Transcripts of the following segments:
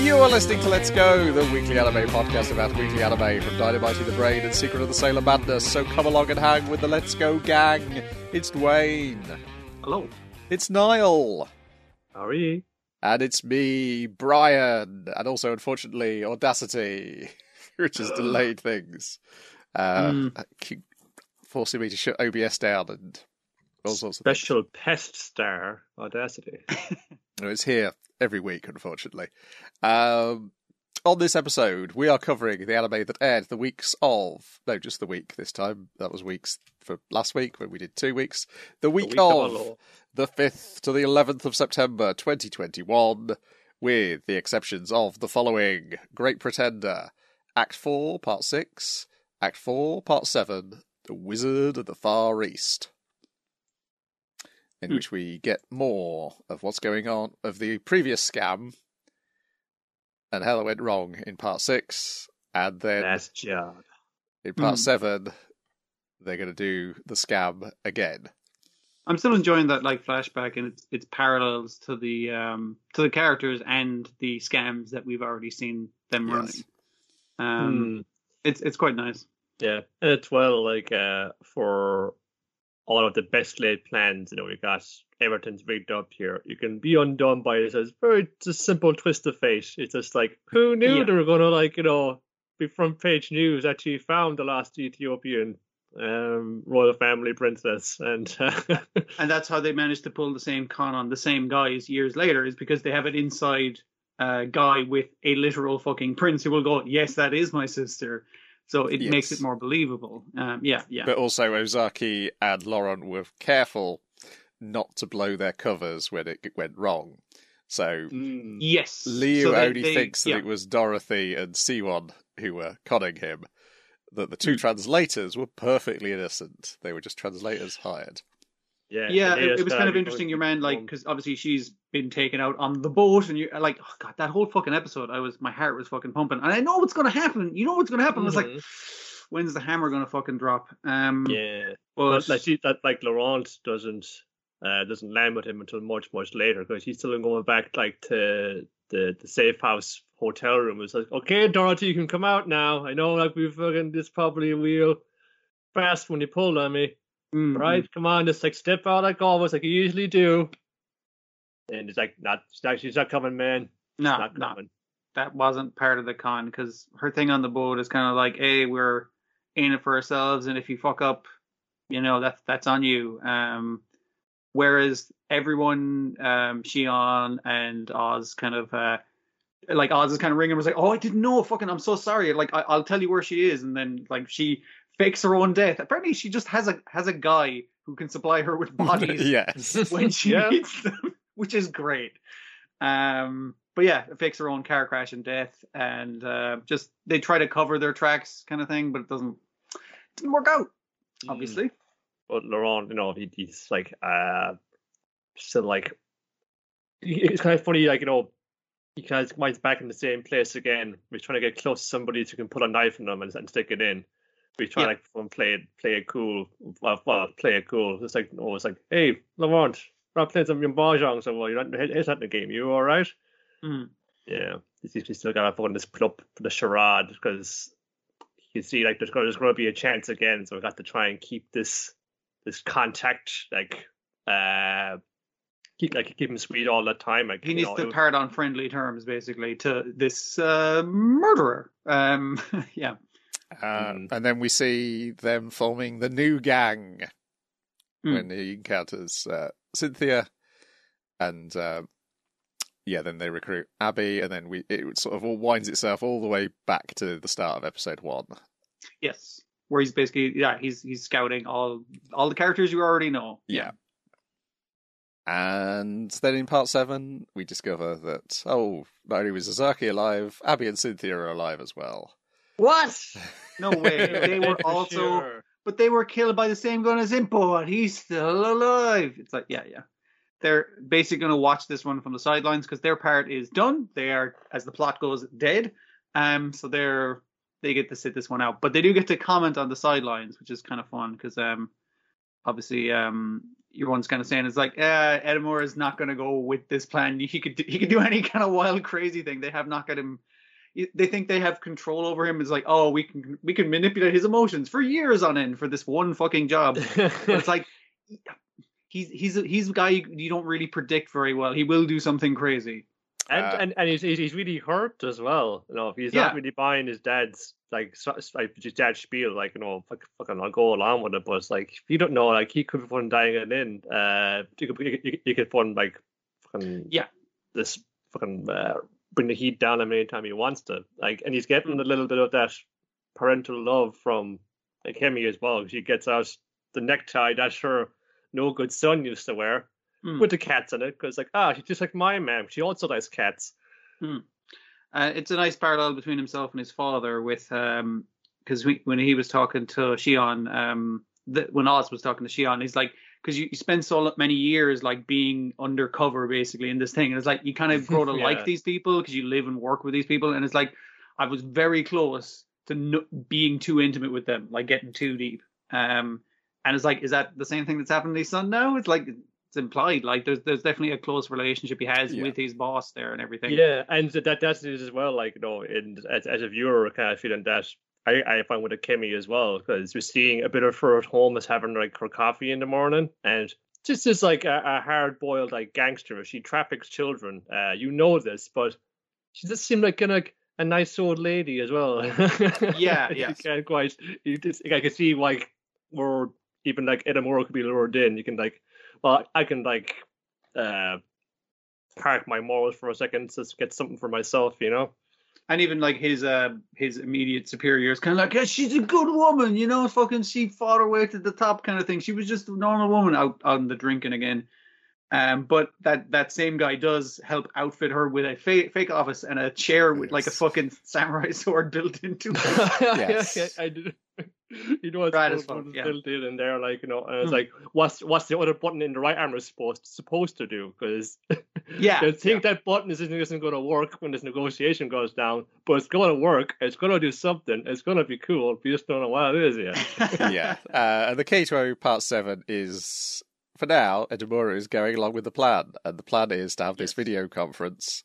You are listening to Let's Go, the weekly anime podcast about weekly anime from Dynamite the Brain and Secret of the Sailor Madness. So come along and hang with the Let's Go gang. It's Dwayne. Hello. It's Niall. How are you? And it's me, Brian. And also, unfortunately, Audacity, which has delayed things. Uh, Mm. keep forcing me to shut OBS down and all sorts of things. Special pest star Audacity. It's here every week, unfortunately. Um, on this episode, we are covering the anime that aired the weeks of no, just the week this time. That was weeks for last week when we did two weeks. The week, week of of the fifth to the eleventh of September, twenty twenty one, with the exceptions of the following: Great Pretender, Act Four, Part Six, Act Four, Part Seven, The Wizard of the Far East in Hmm. which we get more of what's going on of the previous scam and how it went wrong in part six, and then That's job. in part Hmm. seven, they're going to do the scam again. I'm still enjoying that like flashback and its its parallels to the um to the characters and the scams that we've already seen them Yes. running. Um, Hmm. it's it's quite nice. Yeah, it's well like uh for all of the best laid plans. You know, we got everything's rigged up here. You can be undone by it. It's very just simple twist of fate. It's just like who knew Yeah. they were gonna like you know be front page news you found the last Ethiopian um royal family princess and And that's how they managed to pull the same con on the same guys years later is because they have an inside uh, guy with a literal fucking prince who will go, yes, that is my sister. So it makes it more believable. Um, yeah, yeah. But also, Ozaki and Laurent were careful not to blow their covers when it went wrong. So Mm. yes. Liu So they- only they- thinks that yeah. it was Dorothy and Shion who were conning him. That the two translators were perfectly innocent. They were just translators hired. Yeah yeah, it, it was kind of interesting. Your man, like, because obviously she's been taken out on the boat, and you're like, oh god, that whole fucking episode, I was, my heart was fucking pumping, and I know what's gonna happen. You know what's gonna happen. I was like, Mhm. when's the hammer gonna fucking drop? Um, yeah but But like she, that, like Laurent doesn't uh, doesn't land with him until much much later because he's still going back like to the the safe house hotel room. It's like, okay, Dorothy, you can come out now. I know like we've fucking this probably a wheel fast when you pulled on me, mm, right? Come on, just like step out like always, like you usually do. And it's like, not, she's not, she's not coming, man. no, not no, that wasn't part of the con because her thing on the boat is kind of like, hey, we're in it for ourselves, and if you fuck up, you know that's that's on you. Um, whereas everyone, um, Shion and Oz, kind of uh, like Oz is kind of ringing, was like, oh, I didn't know, fucking, I'm so sorry. Like I, I'll tell you where she is, and then like she fakes her own death. Apparently, she just has a has a guy who can supply her with bodies yes. when she Yeah. needs them, which is great. Um, but yeah, it fakes her own car crash and death, and uh, just they try to cover their tracks, kind of thing, but it doesn't didn't work out. Mm. Obviously, But Laurent, you know, he, he's like, uh, still like, it's kind of funny, like, you know, he kind of mine's back in the same place again. He's trying to get close to somebody who can put a knife in them and, and stick it in. He's trying Yeah. to like, play it, play it cool. Well, well, play it cool. It's like, oh, it's like, hey, Laurent, we're not playing some mahjong, so well, you're not, it's not the game. You all right? Mhm. Yeah, he's, still got to put in this club for the charade because you see, like, there's going, there's going to be a chance again, so we got to try and keep this this contact, like, uh, keep like keep him sweet all the time. Like, he needs know, to it- part on friendly terms, basically, to this uh, murderer. Um, yeah, Uh, Mm. And then we see them forming the new gang Mm. when he encounters uh, Cynthia, and uh, yeah, then they recruit Abby, and then we it sort of all winds itself all the way back to the start of episode one. yes, where he's basically yeah he's he's scouting all all the characters you already know. Yeah. And then in part seven, we discover that oh, not only was Ozaki alive, Abby and Cynthia are alive as well. What? No way. They were also sure. but they were killed by the same gun as Impo, and he's still alive. It's like, yeah, yeah. They're basically going to watch this one from the sidelines because their part is done. They are, as the plot goes, dead. Um, so they're they get to sit this one out, but they do get to comment on the sidelines, which is kind of fun because um, obviously um, everyone's kind of saying it's like, uh, Edamura is not going to go with this plan. He could do, he could do any kind of wild, crazy thing. They have not got him. They think they have control over him. It's like, oh, we can we can manipulate his emotions for years on end for this one fucking job. it's like he's he's he's a guy you, you don't really predict very well. He will do something crazy. And, Uh, and and he's he's really hurt as well. You know, he's Yeah. not really buying his dad's like like his dad's spiel, like you know, fuck, fucking I'll go along with it. But it's like if you don't know, like he could be fun dying it in. Uh, you could you, could- you could fun like fucking Yeah. this fucking uh, bring the heat down him anytime he wants to. Like, and he's getting a little bit of that parental love from like Hemi as well. She gets out the necktie that her no good son used to wear Hmm. with the cats in it because like ah she's just like my mom. She also likes cats. Uh, it's a nice parallel between himself and his father with um because when he was talking to Shion, um, the, when Oz was talking to Shion, he's like, because you, you spend so many years like being undercover basically in this thing, and it's like you kind of grow to Yeah. like these people because you live and work with these people, and it's like I was very close to no, being too intimate with them, like getting too deep. Um, and it's like, is that the same thing that's happened to his son now? It's like it's implied, like there's there's definitely a close relationship he has Yeah. with his boss there and everything. Yeah, and that that's it as well. Like you know, in as, as a viewer, kind of feeling that I, I find with Akemi as well because we're seeing a bit of her at home as having like her coffee in the morning, and just as like a, a hard boiled like gangster, she traffics children. Uh, you know this, but she just seemed like kind of a nice old lady as well. Yeah, yeah. can't quite. You just, I can see like where even like Edamura could be lured in. You can like, well, I can like. uh park my morals for a second to get something for myself, you know. And even like his uh his immediate superior is kind of like yeah she's a good woman you know fucking she fought her way to the top kind of thing she was just a normal woman out on the drinking again um but that that same guy does help outfit her with a fake, fake office and a chair with like a fucking samurai sword built into it Yes. yeah, I did. You know, it's Right as built, fuck, yeah. built in there, like you know, and it's Hmm. like, what's what's the other button in the right arm is supposed supposed to do? Because Yeah, they think that button isn't, isn't going to work when this negotiation goes down, but it's going to work. It's going to do something. It's going to be cool. We just don't know what it is yet. yeah. Uh, and the Kato Part 7 is, for now, Edamura is going along with the plan. And the plan is to have this Yes. video conference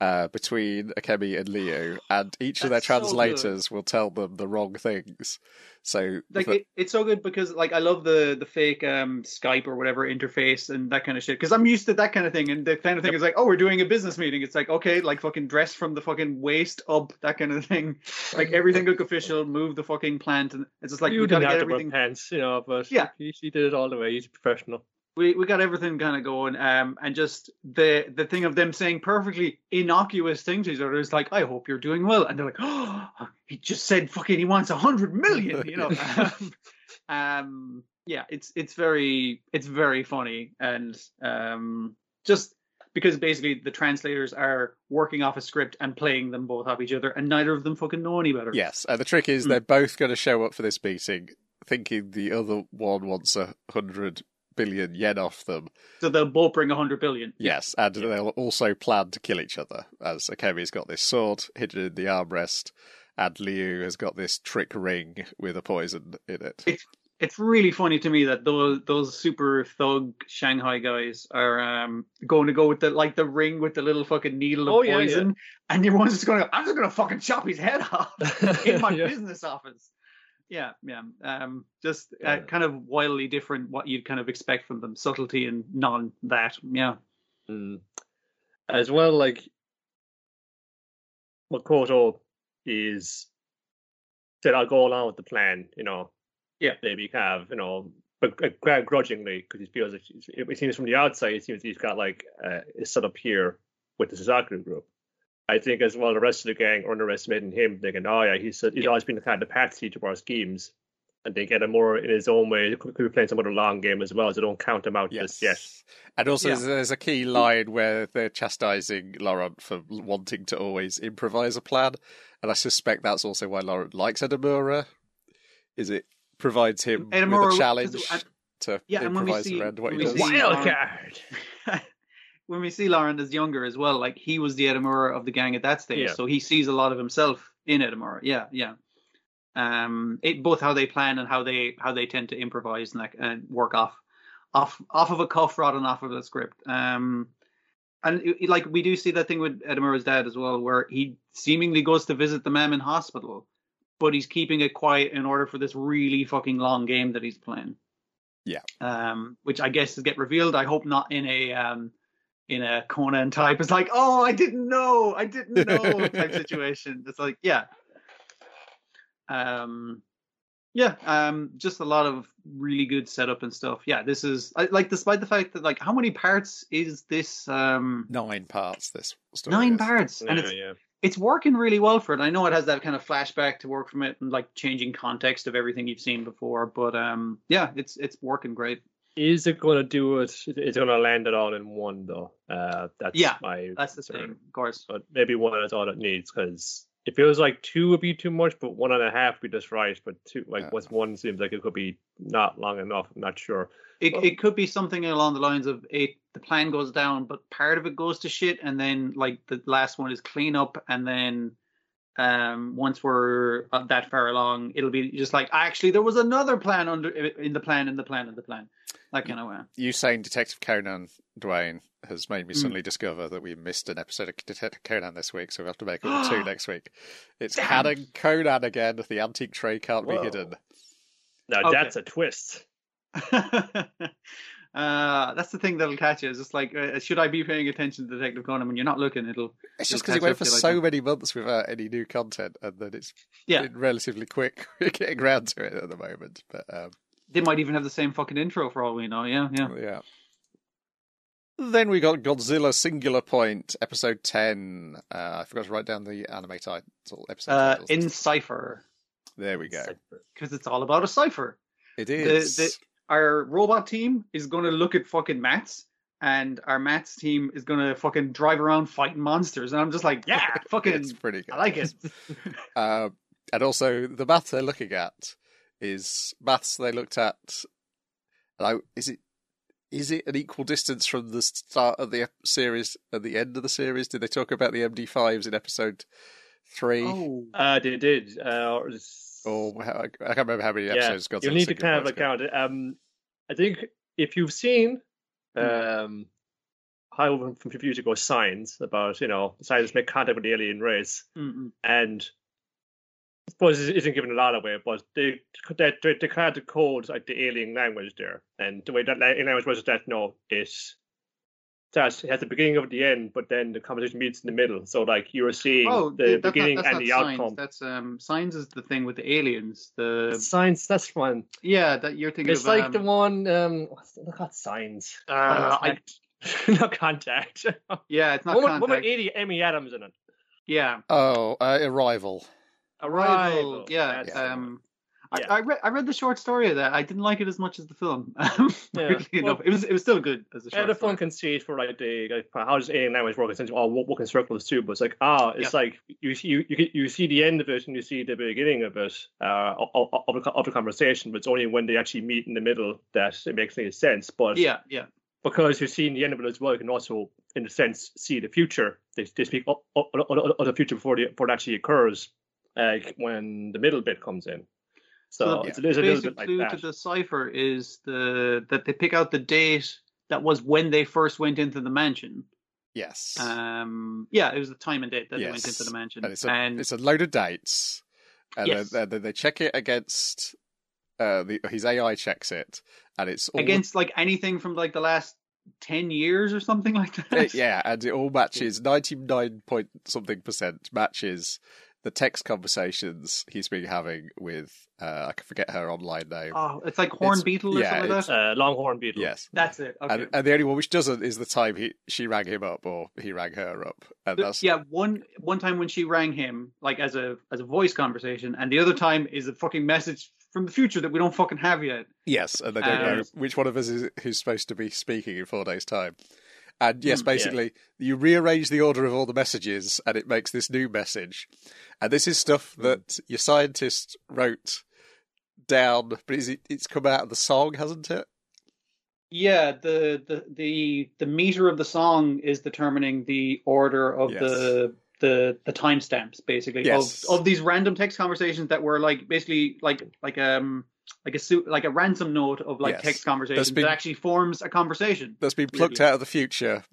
uh, between Akemi and Leo, and each of their That's so translators will tell them the wrong things. So, like the- it, it's so good because like I love the the fake um Skype or whatever interface and that kind of shit because I'm used to that kind of thing and the kind of thing is like oh we're doing a business meeting it's like okay like fucking dress from the fucking waist up that kind of thing like everything look official move the fucking plant and it's just like you didn't have get to wear everything pants, you know, but Yeah. he, she did it all the way. He's professional. We we got everything kind of going um and just the the thing of them saying perfectly innocuous things to each other is like I hope you're doing well and they're like oh he just said fucking he wants a hundred million you know um, um yeah it's it's very it's very funny and um just because basically the translators are working off a script and playing them both off each other and neither of them fucking know any better yes. And the trick is Hmm. they're both going to show up for this meeting thinking the other one wants a hundred billion yen off them. so they'll both bring a hundred billion Yes, and they'll also plan to kill each other, as Akemi's got this sword hidden in the armrest, and Liu has got this trick ring with a poison in it. it's it's really funny to me that those those super thug Shanghai guys are um going to go with the like the ring with the little fucking needle of Oh, yeah, poison, and your one's just going, to I'm just going to fucking chop his head off in my Yeah. business office. Yeah, yeah. Um, just uh, kind of wildly different what you'd kind of expect from them, subtlety and non that. Yeah, Mm. As well, like Makoto is said, "I'll go along with the plan." You know, Yeah. maybe kind of, you know, but uh, grudgingly because he feels like he's- it seems from the outside, it seems he's got like uh, is set up here with the Suzaku group. I think as well the rest of the gang are underestimating him, thinking, "Oh yeah, he's he's Yeah. always been the kind of patsy to our schemes." And they get him more in his own way. He could could be playing some other long game as well, so don't count him out just yet. And also, Yeah. there's- there's a key line where they're chastising Laurent for wanting to always improvise a plan, and I suspect that's also why Laurent likes Edamura. Is it provides him Edamura- with a challenge 'cause- and- to Yeah, and when we improvise see- around what he we does? see- Wild card. when we see Laurent as younger as well, like he was the Edamura of the gang at that stage, Yeah. so he sees a lot of himself in Edamura. Yeah, yeah. Um, it both how they plan and how they how they tend to improvise and that, and work off off off of a cuff rather than off of a script. Um, and it, like we do see that thing with Edamura's dad as well, where he seemingly goes to visit the mem in hospital, but he's keeping it quiet in order for this really fucking long game that he's playing. Yeah. Um, which I guess is get revealed. I hope not in a um in a corner and type. It's like, oh, I didn't know, I didn't know type situation. It's like, yeah. Um, yeah, um, just a lot of really good setup and stuff. Yeah, this is I, like, despite the fact that like, how many parts is this? Um, Nine parts. This story nine is. parts, and it's yeah. it's working really well for it. I know it has that kind of flashback to work from it and like changing context of everything you've seen before, but um, yeah, it's it's working great. Is it going to do it? It's going to land it all in one, though. Uh, that's Yeah, my That's the concern. thing, of course. But maybe one is all it needs because it feels like two would be too much, but one and a half would be just right. But two, like, Yeah. what's one seems like it could be not long enough. I'm not sure. It Well- it could be something along the lines of it. The plan goes down, but part of it goes to shit, and then like the last one is clean up, and then um once we're uh, that far along, it'll be just like actually there was another plan under in the plan in the plan in the plan, that kind of way. You saying Detective Conan, Dwayne, has made me Mm. suddenly discover that we missed an episode of Detective Conan this week, so we have to make up two next week. It's Damn. canon Conan again. The antique tray can't Whoa. be hidden. Now Okay. that's a twist. uh, that's the thing that'll catch you. It's just like, uh, should I be paying attention to Detective Conan when you're not looking? It'll It's just because catch went for you like so many months without any new content, and then it's yeah. been relatively quick getting around to it at the moment. But um, They might even have the same fucking intro for all we know. Yeah, yeah. yeah. Then we got Godzilla Singular Point, episode 10. Uh, I forgot to write down the anime title. Episode Uh, in Cipher, There we go. because it's all about a cipher. It is. Our robot team is going to look at fucking mats, and our mats team is going to fucking drive around fighting monsters. And I'm just like, yeah, fucking, It's pretty good. I like it. Uh, and also, the math they're looking at is maths they looked at. And I, is it is it an equal distance from the start of the series and the end of the series? Did they talk about the MD5s in episode three? oh, Uh, they did. Uh, or is- Or how, I can't remember how many yeah, episodes. Godzilla you'll need to Singular kind of Point's like count it. Um, I think if you've seen um, how from from future goes signs about you know scientists make contact with the alien race, mm-mm. and I suppose it isn't giving a lot away, but they they they, they kind of decode like the alien language there, and the way that alien language was that no, it starts it has the beginning of the end, but then the conversation meets in the middle. So like you were seeing oh, the th- beginning not, that's and the not signs. outcome. That's um, signs is the thing with the aliens. The Science, that's one. yeah, that you're thinking It's of. like um, the one. Um, what's the, not signs. Uh, I- Contact. contact. Yeah, it's not Woman, contact. woman, Amy, Amy Adams in it. Yeah, Oh, uh, Arrival. Arrival. Arrival, Yeah, that's um, Yeah. I, I read I read the short story of that. I didn't like it as much as the film. Yeah, well- it was it was still good as a short a story. fun conceit for like the like, how does alien language work? Essentially, all work in circles too. But it's like ah, it's like you see you, you you see the end of it and you see the beginning of it uh, of, of, the, of the conversation. But it's only when they actually meet in the middle that it makes any sense. But Yeah, yeah, because you're seeing the end of it as well, you can also, in a sense, see the future. They, they speak of, of, of, of the future before, the, before it actually occurs, like when the middle bit comes in. So, the it's, it's a little basic like clue to the cipher is the that they pick out the date that was when they first went into the mansion. Yes. Um, yeah, it was the time and date that they went into the mansion, and it's a, and it's a load of dates. And Yes. then, then they check it against. Uh, the, his AI checks it, and it's all against like anything from like the last ten years or something like that. Uh, yeah, and it all matches ninety nine point something percent matches the text conversations he's been having with uh, I can forget her online name. Oh, it's like Horn It's- Beetle or yeah, something like that. uh, Longhorn Beetle. yes, That's it. Okay. and, and the only one which doesn't is the time he she rang him up or he rang her up, and that's yeah, one one time when she rang him, like as a as a voice conversation, and the other time is a fucking message from the future that we don't fucking have yet. yes, and they don't know Um, which one of us is who's supposed to be speaking in four days' time. And yes, yeah. basically, you rearrange the order of all the messages, and it makes this new message. And this is stuff Hmm. that your scientist wrote down, but is it, it's come out of the song, hasn't it? Yeah, the the the the meter of the song is determining the order of Yes. the the the timestamps, basically Yes. of of these random text conversations that were like basically like like um like a su- like a ransom note of like Yes. text conversations been- that actually forms a conversation. That's been plucked Really? out of the future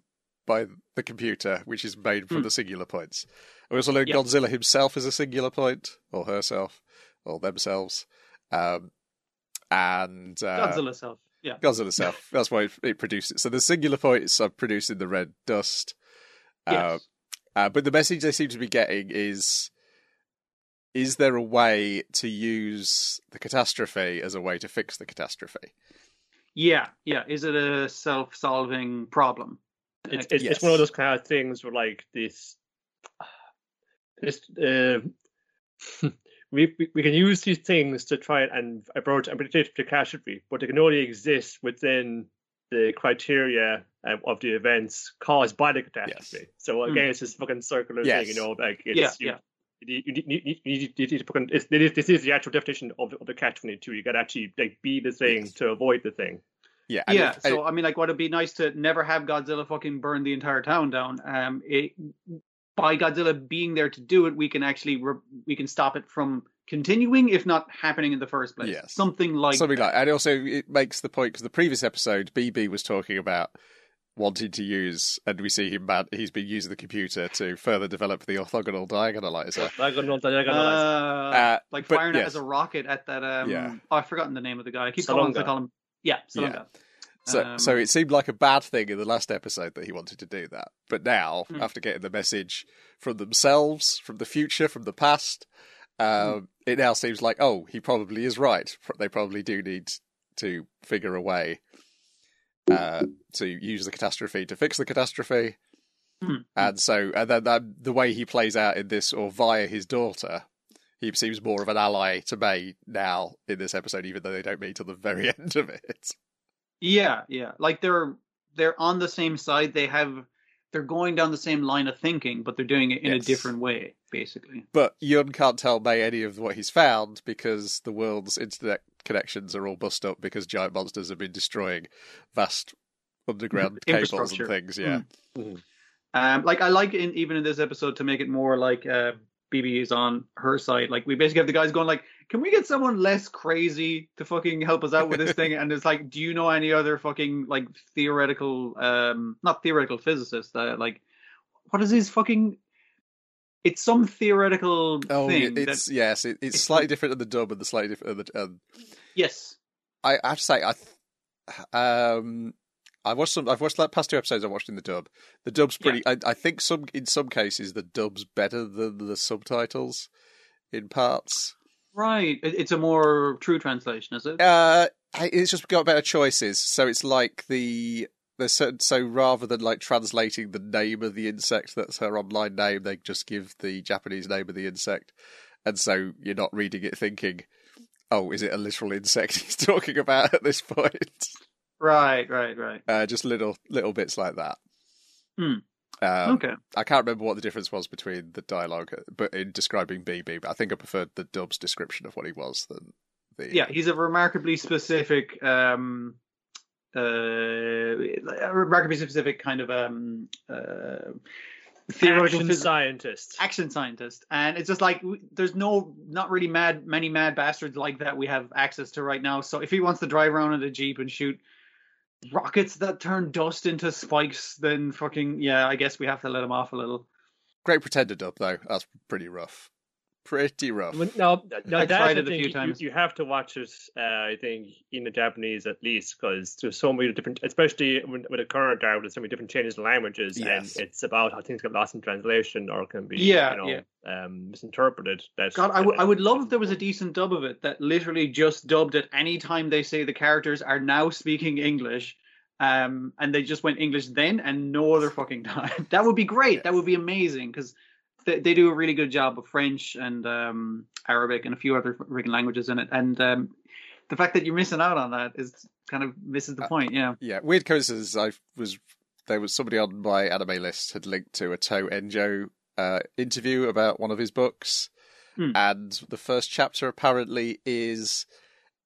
by the computer, which is made from Hmm. the singular points. We also learned Yeah. Godzilla himself is a singular point, or herself, or themselves. Um, and uh, Godzilla self. Yeah. Godzilla self. That's why it, it produced it. So the singular points are producing the red dust. Uh, Yes. uh, but the message they seem to be getting is is there a way to use the catastrophe as a way to fix the catastrophe? Yeah, yeah. Is it a self-solving problem? It's it's, Yes. it's one of those kind of things where like this, this uh, we, we we can use these things to try and approach and predict the catastrophe, but they can only exist within the criteria um, of the events caused by the catastrophe. So again, it's this fucking circular Yes. thing, you know, like Yeah, it's, yeah. You, you, you, you, you, you need to fucking, it's, this is- this is the actual definition of the, of the catch twenty two. You got to actually like be the thing Yes. to avoid the thing. Yeah, and yeah. if- so I mean, like, what would be nice to never have Godzilla fucking burn the entire town down? Um, it, by Godzilla being there to do it, we can actually re- we can stop it from continuing, if not happening in the first place. Yes. Something like something that. like, and also it makes the point because the previous episode, BB was talking about wanting to use, and we see him bad. He's been using the computer to further develop the orthogonal diagonalizer. I got no, I got no, Uh, Uh, like but firing it as a rocket at that. Um, Yeah. Oh, I've forgotten the name of the guy. I keep calling, Salunga. I call him. Yeah, Yeah. So, Um, so it seemed like a bad thing in the last episode that he wanted to do that, but now, Hmm. after getting the message from themselves, from the future, from the past, um, Hmm. it now seems like oh, he probably is right. They probably do need to figure a way uh, to use the catastrophe to fix the catastrophe. Hmm. And so, and then that, the way he plays out in this, or via his daughter, he seems more of an ally to May now in this episode, even though they don't meet till the very end of it. Yeah, yeah. Like they're they're on the same side. They have they're going down the same line of thinking, but they're doing it in Yes. a different way, basically. But Yun can't tell May any of what he's found because the world's internet connections are all bust up because giant monsters have been destroying vast underground cables and things. Yeah, Um, like I like in even in this episode to make it more like uh, BB is on her side. Like we basically have the guys going like, "Can we get someone less crazy to fucking help us out with this thing?" And it's like, "Do you know any other fucking like theoretical, um, not theoretical physicist? Uh, like, what is his fucking? It's some theoretical Oh, thing. it's that, yes, it, it's it's slightly different in the dub and the slightly different. In the, um, yes, I, I have to say, I th- um, I watched some. I've watched like past two episodes. I watched in the dub. The dub's pretty. I, I think some in some cases the dub's better than the subtitles in parts. Right. It's a more true translation, is it? Uh, it's just got better choices. So it's like the there's certain, so rather than like translating the name of the insect that's her online name, they just give the Japanese name of the insect, and so you're not reading it thinking, oh, is it a literal insect he's talking about at this point? Right, right, right. Uh, just little little bits like that. Hmm. Um, okay. I can't remember what the difference was between the dialogue, but in describing BB, but I think I preferred the dub's description of what he was than the yeah, he's a remarkably specific, um, uh, a remarkably specific kind of um, uh, theoretical Action phys- scientist. action scientist, and it's just like there's no, not really mad, many mad bastards like that we have access to right now. So if he wants to drive around in a jeep and shoot rockets that turn dust into spikes, then fucking yeah, I guess we have to let him off a little. Great Pretender dub though. That's pretty rough. Pretty rough. Well, No, no I that's tried it a thing. few times. You, have to watch it, uh, I think, in the Japanese at least, because there's so many different, especially when, with the current art, there's so many different changes in languages, Yes. and it's about how things get lost in translation or can be, Yeah, you know, yeah. um, misinterpreted. That God, I would I would love if there was a decent dub of it that literally just dubbed it any time they say the characters are now speaking English, um, and they just went English then and no other fucking time. That would be great. That would be amazing because they, they do a really good job of French and um, Arabic and a few other freaking languages in it. And um, the fact that you're missing out on that is kind of misses the Uh, point. Yeah. Yeah, weird coincidence. I was there was somebody on my anime list had linked to a Toh EnJoe uh, interview about one of his books, Hmm. and the first chapter apparently is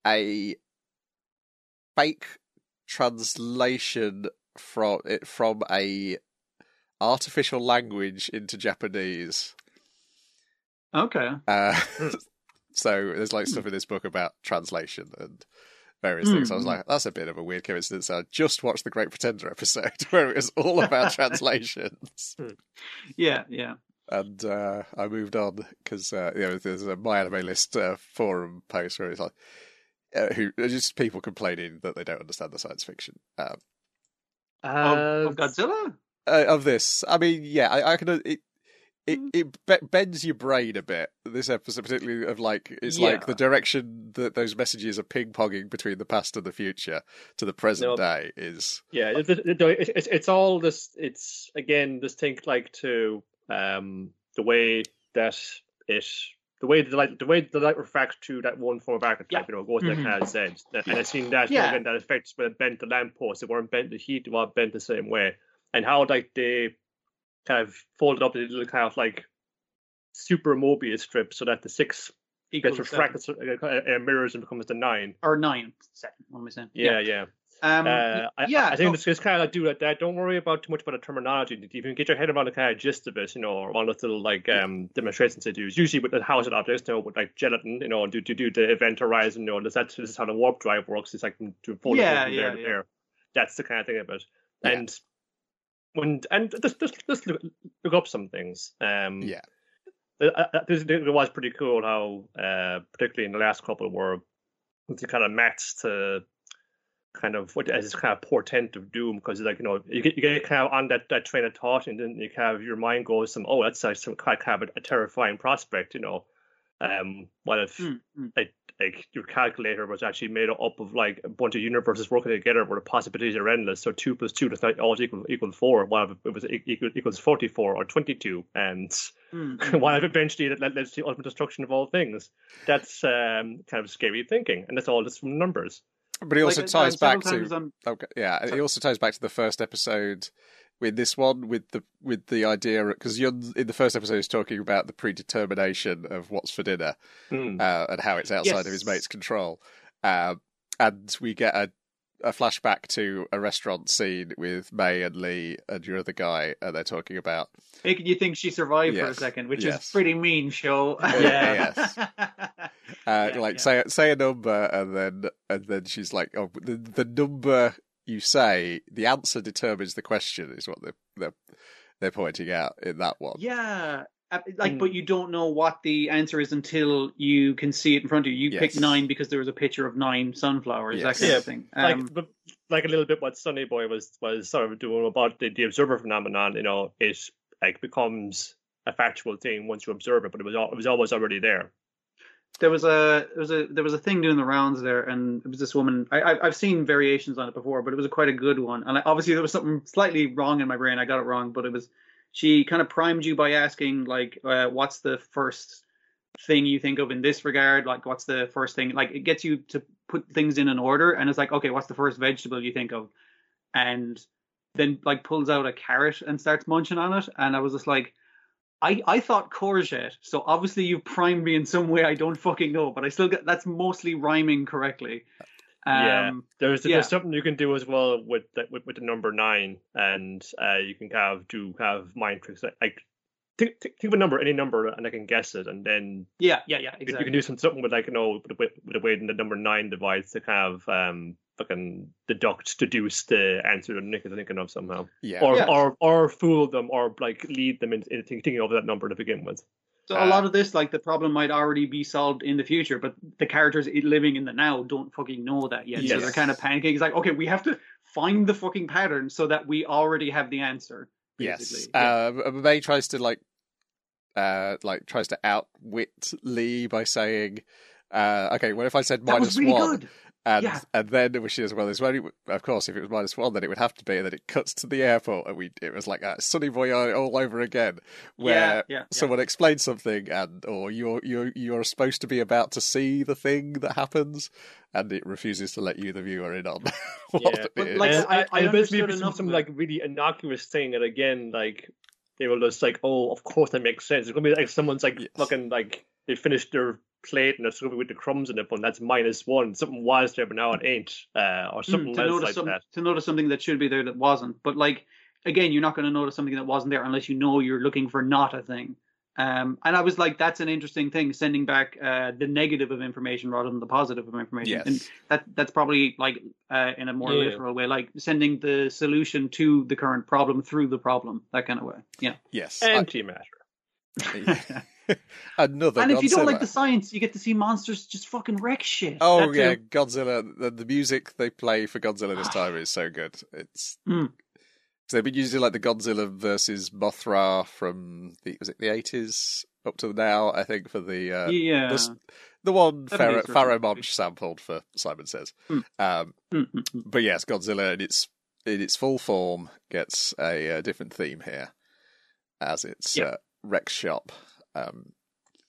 a fake translation from it from a artificial language into Japanese. Okay. Uh, so there's like stuff in this book about translation and various things. I was Mm. like, that's a bit of a weird coincidence. I just watched the Great Pretender episode where it was all about translations. Yeah, yeah. and uh, I moved on because uh, you know there's a my anime list uh, forum post where it's like uh, who just people complaining that they don't understand the science fiction um, Of, Uh, of Godzilla. Uh, of this. I mean, yeah, I, I can. uh, It, it it bends your brain a bit. This episode, particularly of like, it's like the direction that those messages are ping ponging between the past and the future to the present No. day is Yeah, it, it, it- it's it's it's all this. It's again this thing like to um the way that it the way the light the way the light refracts to that one form of archetype, Yeah. you know, goes to Mhm. the cloud edge. And I've seen that you know, Yeah. again that affects when it bent the lampposts, they weren't bent the heat, they weren't bent the same way. And how like they kind of folded up the little kind of like super Mobius strip so that the six Equals gets refracted uh, uh, mirrors and becomes the nine. or nine, seven. What am I saying? Yeah, yeah. Um, Uh, I, yeah. I think so- it's, it's kind of like do like that. Don't worry about too much about the terminology. If you can get your head around the kind of gist of it, you know, or one of the little like um demonstrations they do. Usually with the housing objects, you know, with like gelatin, you know, do to do the event horizon, you know, this, that's this is how the warp drive works. It's like to fold Yeah, it from yeah, there to yeah. there. That's the kind of thing of it. Yeah. And when and just just just look, look up some things. Um, yeah uh, uh, it was pretty cool how, uh, particularly in the last couple, were to kind of match to kind of what as this kind of portent of doom because like you know you get you get kind of on that, that train of thought and then you kind of your mind goes some oh that's like some kind of a, a terrifying prospect you know um what if Mm, mm. like like your calculator was actually made up of like a bunch of universes working together where the possibilities are endless. So two plus two does not always equal equal four. What if it was equal, equals forty four or twenty two? And Mm, mm. what if eventually that leads to the ultimate destruction of all things? That's um, kind of scary thinking, and that's all just from numbers. but it also Like, ties back to times on- Okay, yeah, it also ties back to the first episode with this one with the with the idea because Yun in the first episode is talking about the predetermination of what's for dinner Hmm. uh, and how it's outside of his mate's control, um, and we get a a flashback to a restaurant scene with May and Lee and your other guy, and they're talking about Making you think she survived for a second, which yes. is pretty mean, show. Yeah, yes. yeah, uh, like yeah. say say a number, and then and then she's like, "Oh, the the number you say, the answer determines the question," is what they're they're, they're pointing out in that one. Yeah. Uh, Like, Mm. but you don't know what the answer is until you can see it in front of you. You Yes. picked nine because there was a picture of nine sunflowers, Yes. that kind Yeah, of thing. like Um, but like a little bit what Sunny Boy was was sort of doing about the, the observer phenomenon. You know, it like becomes a factual thing once you observe it, but it was al- it was always already there. There was a there was a there was a thing doing the rounds there, and it was this woman. I, I've seen variations on it before, but it was a quite a good one. And I, obviously there was something slightly wrong in my brain. I got it wrong, but it was she kind of primed you by asking like, uh, "What's the first thing you think of in this regard? Like, what's the first thing? Like, it gets you to put things in an order, and it's like, okay, what's the first vegetable you think of? And then like pulls out a carrot and starts munching on it, and I was just like. I, I thought courgette, so obviously you've primed me in some way I don't fucking know, but I still get that's mostly rhyming correctly. Yeah. Um, There's Yeah. there's something you can do as well with the, with, with the number nine, and uh, you can kind of do kind of mind tricks like. like Think, think think of a number, any number, and I can guess it, and then yeah, yeah, yeah, you- exactly. you can do some something with like you know with the, way- with the way in the number nine divides to kind of um fucking deduct, deduce the answer that Nick is thinking of somehow, Yeah, or Yeah. or or fool them, or like lead them into, into thinking of that number to begin with. So a lot of this, like the problem, might already be solved in the future, but the characters living in the now don't fucking know that yet. So they're kind of panicking. It's like, okay, we have to find the fucking pattern so that we already have the answer. yes. Yeah. Uh, May tries to like, uh, like tries to outwit Lee by saying, uh, "Okay, what if I said that minus was really one?" good. And Yeah. and then when she says, "Well, there's only of course if it was minus one, then it would have to be." And then it cuts to the airport, and we it was like a Sunny Boy all over again, where yeah, yeah, yeah. someone explains something, and or you're you're you're supposed to be about to see the thing that happens, and it refuses to let you, the viewer, in on what Yeah, it but, is. like, and, I- I it basically understood some, enough some of like really innocuous thing, and again, like they were just like, "Oh, of course that makes sense." It's gonna be like someone's like Yes. fucking like they finished their plate and gonna be with the crumbs in it, but that's minus one. Something was there, but now it ain't, uh, or Mm, something to else notice like some, that. to notice something that should be there that wasn't. But like again, you're not going to notice something that wasn't there unless you know you're looking for not a thing. Um, and I was like, that's an interesting thing, sending back uh, the negative of information rather than the positive of information. Yes. And that that's probably like uh, in a more Yeah. literal way, like sending the solution to the current problem through the problem, that kind of way. Yeah. Yes. I- Antimatter. another and if you don't like the science, you get to see monsters just fucking wreck shit. Oh That yeah, too. Godzilla. The, the music they play for Godzilla this time is so good. It's Mm. 'Cause they've been using like the Godzilla versus Mothra from the was it the eighties up to now. I think for the uh, yeah. the, s- the one Seventies Pharoahe, or Pharoahe. Monch sampled for Simon Says. Mm. Um, Mm, mm, mm. but yes, Godzilla in its in its full form gets a, uh different theme here, as its Yep. uh, Rex shop. Um,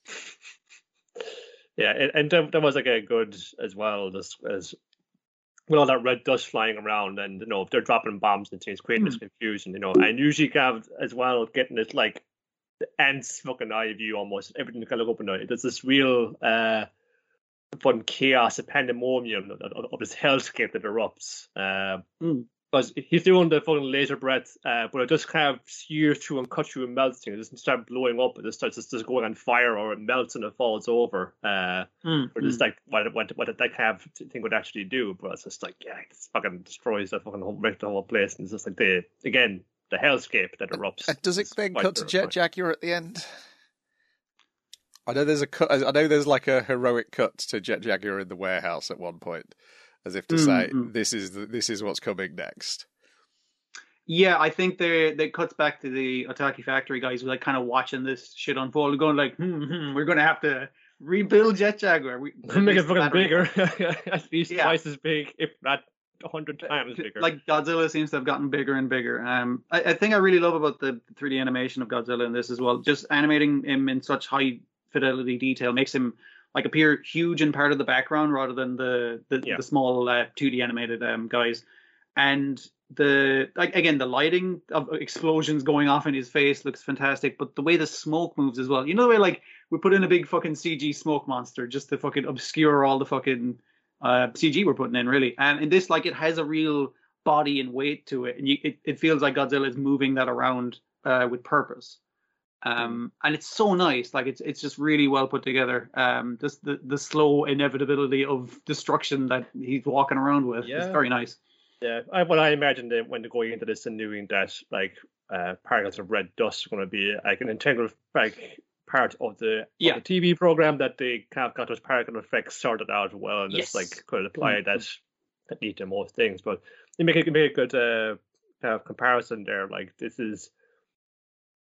Yeah, and, and there, there was like a good as well, just as with all that red dust flying around, and you know if they're dropping bombs and things, creating this confusion, you know. And usually have as well getting this like the ants fucking eye view almost. Everything kind of look up and down. There's this real uh fun chaos, a pandemonium of, of, of this hellscape that erupts. Uh, Mm. Because he's doing the fucking laser breath, uh, but it just kind of sears through and cuts through and melts things. It doesn't start blowing up. It just starts just, just going on fire, or it melts and it falls over. Uh, Mm, or just like what what what that kind of thing would actually do. But it's just like yeah, it fucking destroys the fucking whole, wreck the whole place, and it's just like the again the hellscape that erupts. And does it It's then quite cut to Jet. Jaguar at the end? I know there's a cut. I know there's like a heroic cut to Jet Jaguar in the warehouse at one point, as if to Mm, say this is the, this is what's coming next. Yeah, I think they they cuts back to the Otaki factory guys, like kind of watching this shit unfold, and going like, hmm, hmm, we're gonna have to rebuild Jet Jaguar. We Make it fucking bigger, at least Yeah. twice as big, if not a hundred times bigger. Like Godzilla seems to have gotten bigger and bigger. Um, I, I think I really love about the 3D animation of Godzilla in this as well. Just animating him in such high fidelity detail makes him like appear huge and part of the background rather than the the, Yeah. the small uh, 2D animated um, guys. And the like again the lighting of explosions going off in his face looks fantastic, but the way the smoke moves as well. You know the way like we put in a big fucking CG smoke monster just to fucking obscure all the fucking uh, CG we're putting in, really. And in this, like, it has a real body and weight to it, and you, it, it feels like Godzilla is moving that around uh, with purpose. Um, and it's so nice, like it's it's just really well put together. Um, just the the slow inevitability of destruction that he's walking around with is Yeah. very nice. Yeah, I, what I imagined that when they're going into this and knowing that like uh, particles of red dust are going to be like an integral like part of the, of Yeah. the TV program that they kind of got those particle effects sorted out well and Yes. just like could apply Mm. that that need to most things. But you make it make a good uh, kind of comparison there. Like this is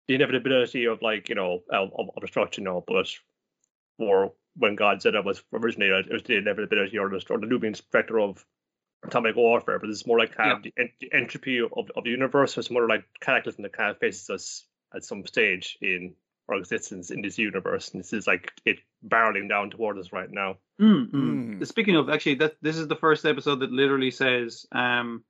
the inevitability of like you know of, of, of destruction, or know, but or when Godzilla was originated, it was the inevitability or the, or the looming specter of atomic warfare, but it's more like kind of the, en- the entropy of, of the universe. So it's more like cataclysm that kind of faces us at some stage in our existence in this universe. And this is like it barreling down towards us right now. Mm, mm. Mm. Speaking of, actually, that this is the first episode that literally says um,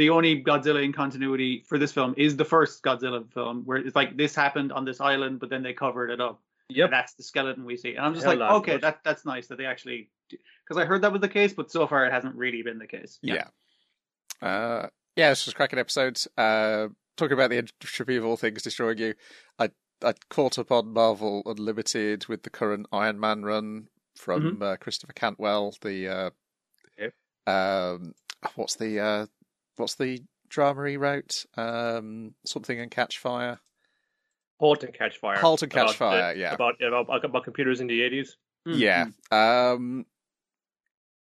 the only Godzilla in continuity for this film is the first Godzilla film, where it's like this happened on this island, but then they covered it up. Yep. And that's the skeleton we see. And I'm just Hell, like, okay, that that's nice that they actually, because I heard that was the case, but so far it hasn't really been the case. Yeah. Uh, yeah, it's just a cracking episodes. Uh, talking about the entropy of all things destroying you. I I caught up on Marvel Unlimited with the current Iron Man run from uh, Christopher Cantwell. The uh, Yep. um, what's the uh, what's the drama he wrote? Um, something and Catch Fire. Halt and catch fire. Halt and Catch About the- Fire, yeah. About, about about computers in the eighties. Mm, Yeah. mm. Um.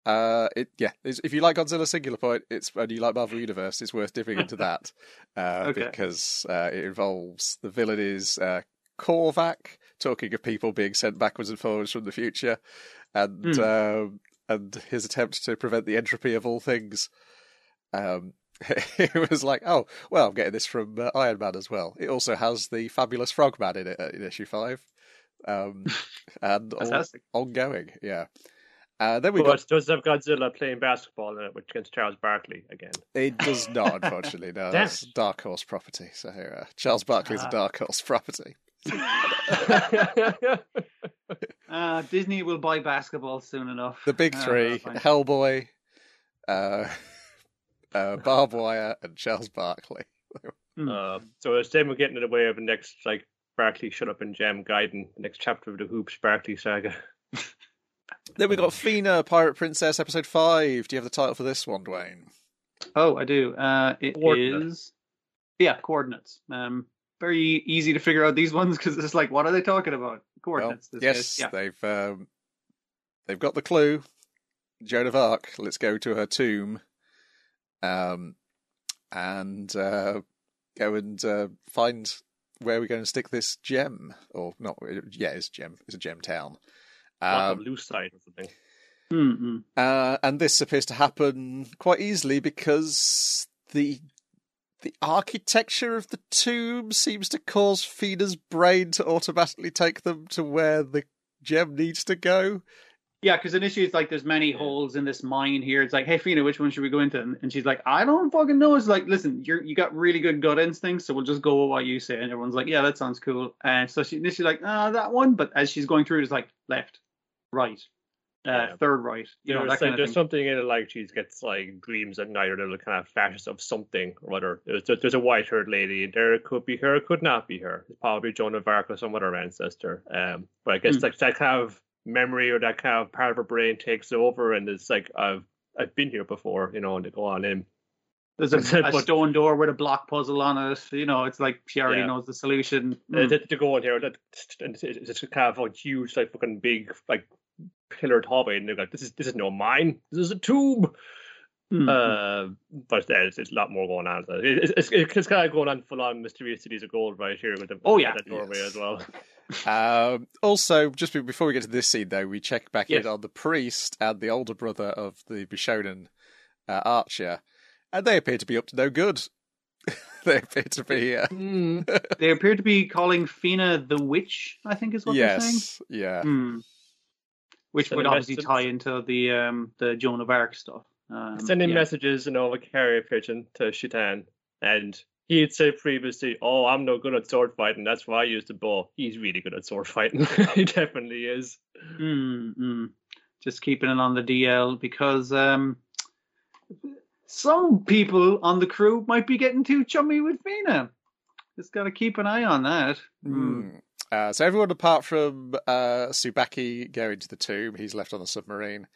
Uh. It. Yeah. It's, if you like Godzilla Singular Point, it's and you like Marvel Universe, it's worth dipping into that. Uh, Okay. Because uh, it involves the villain is uh, Korvac, talking of people being sent backwards and forwards from the future, and Hmm. um, and his attempt to prevent the entropy of all things. Um. it was like, oh well, I'm getting this from uh, Iron Man as well. It also has the fabulous Frogman in it uh, in issue five, um, and all, ongoing. Yeah. Uh, then we But got. it does have Godzilla playing basketball in it, which against Charles Barkley again. It does not, unfortunately. No, Damn that's Dark Horse property. So here, uh, Charles Barkley's a Ah. Dark Horse property. Uh, Disney will buy basketball soon enough. The big Uh, three: fine. Hellboy, uh, Barbed Wire, and Charles Barkley. Mm. Uh, so it's them getting in the way of the next like Barkley shut up and jam Gaiden, the next chapter of the Hoops Barkley saga. Then we've got Fena, Pirate Princess, episode five. Do you have the title for this one, Dwayne? Oh, I do. Uh, it Coordinate. is- yeah, coordinates. Um, very easy to figure out these ones because it's like, what are they talking about? Coordinates. this yes, yeah. they've um, they've got the clue. Joan of Arc. Let's go to her tomb, um, and uh, go and uh, find where we're going to stick this gem, or not? Yeah, it's gem. It's a gem town. Um, of loose side or something. Mm-mm. Uh, and this appears to happen quite easily because the the architecture of the tomb seems to cause Fena's brain to automatically take them to where the gem needs to go. Yeah, because initially it's like there's many holes in this mine here. It's like, hey Fena, which one should we go into? And- And she's like, I don't fucking know. It's like, listen, you're you got really good gut instincts, so we'll just go with what you say. And everyone's like, yeah, that sounds cool. And so she initially like, ah, that one. But as she's going through, it's like left, right, uh, Yeah. third right. You know there's, that like, kind there's thing. something in it like she gets like dreams at night or little kind of flashes of something or other. There's, there's a white haired lady there. It could be her, it could not be her. It's probably Joan of Arc or some other ancestor. Um, but I guess Hmm. like that kind of memory or that kind of part of her brain takes over and it's like I've I've been here before, you know, and to go on in. There's a, a stone door with a block puzzle on it. You know, it's like she already Yeah. knows the solution. Uh, Mm. to, to go in here, that and it's, kind of a huge, like fucking big, like pillared hallway, and they're like, "This is this is no mine. This is a tomb." Mm. Uh, but there's, there's a lot more going on. So it's, it's, it's kind of going on full on mysterious cities of gold right here with the Oh, yeah. that doorway Yes. as well. Um, also, just before we get to this scene, though, we check back Yes. in on the priest and the older brother of the Bishonen uh, archer, and they appear to be up to no good. they appear to be uh, they appear to be calling Fena the witch. I think is what they're saying. yes, yeah. Hmm. Which Sending would obviously tie into the um the Joan of Arc stuff. Um, Sending yeah. messages in over carrier pigeon to Shitan, and he had said previously, "Oh, I'm no good at sword fighting. That's why I use the bow." He's really good at sword fighting. he definitely is. Mm, mm. Just keeping it on the DL because um some people on the crew might be getting too chummy with Fena. Just got to keep an eye on that. Hmm. Mm. Uh, so everyone apart from uh, Subaki going to the tomb, he's left on the submarine,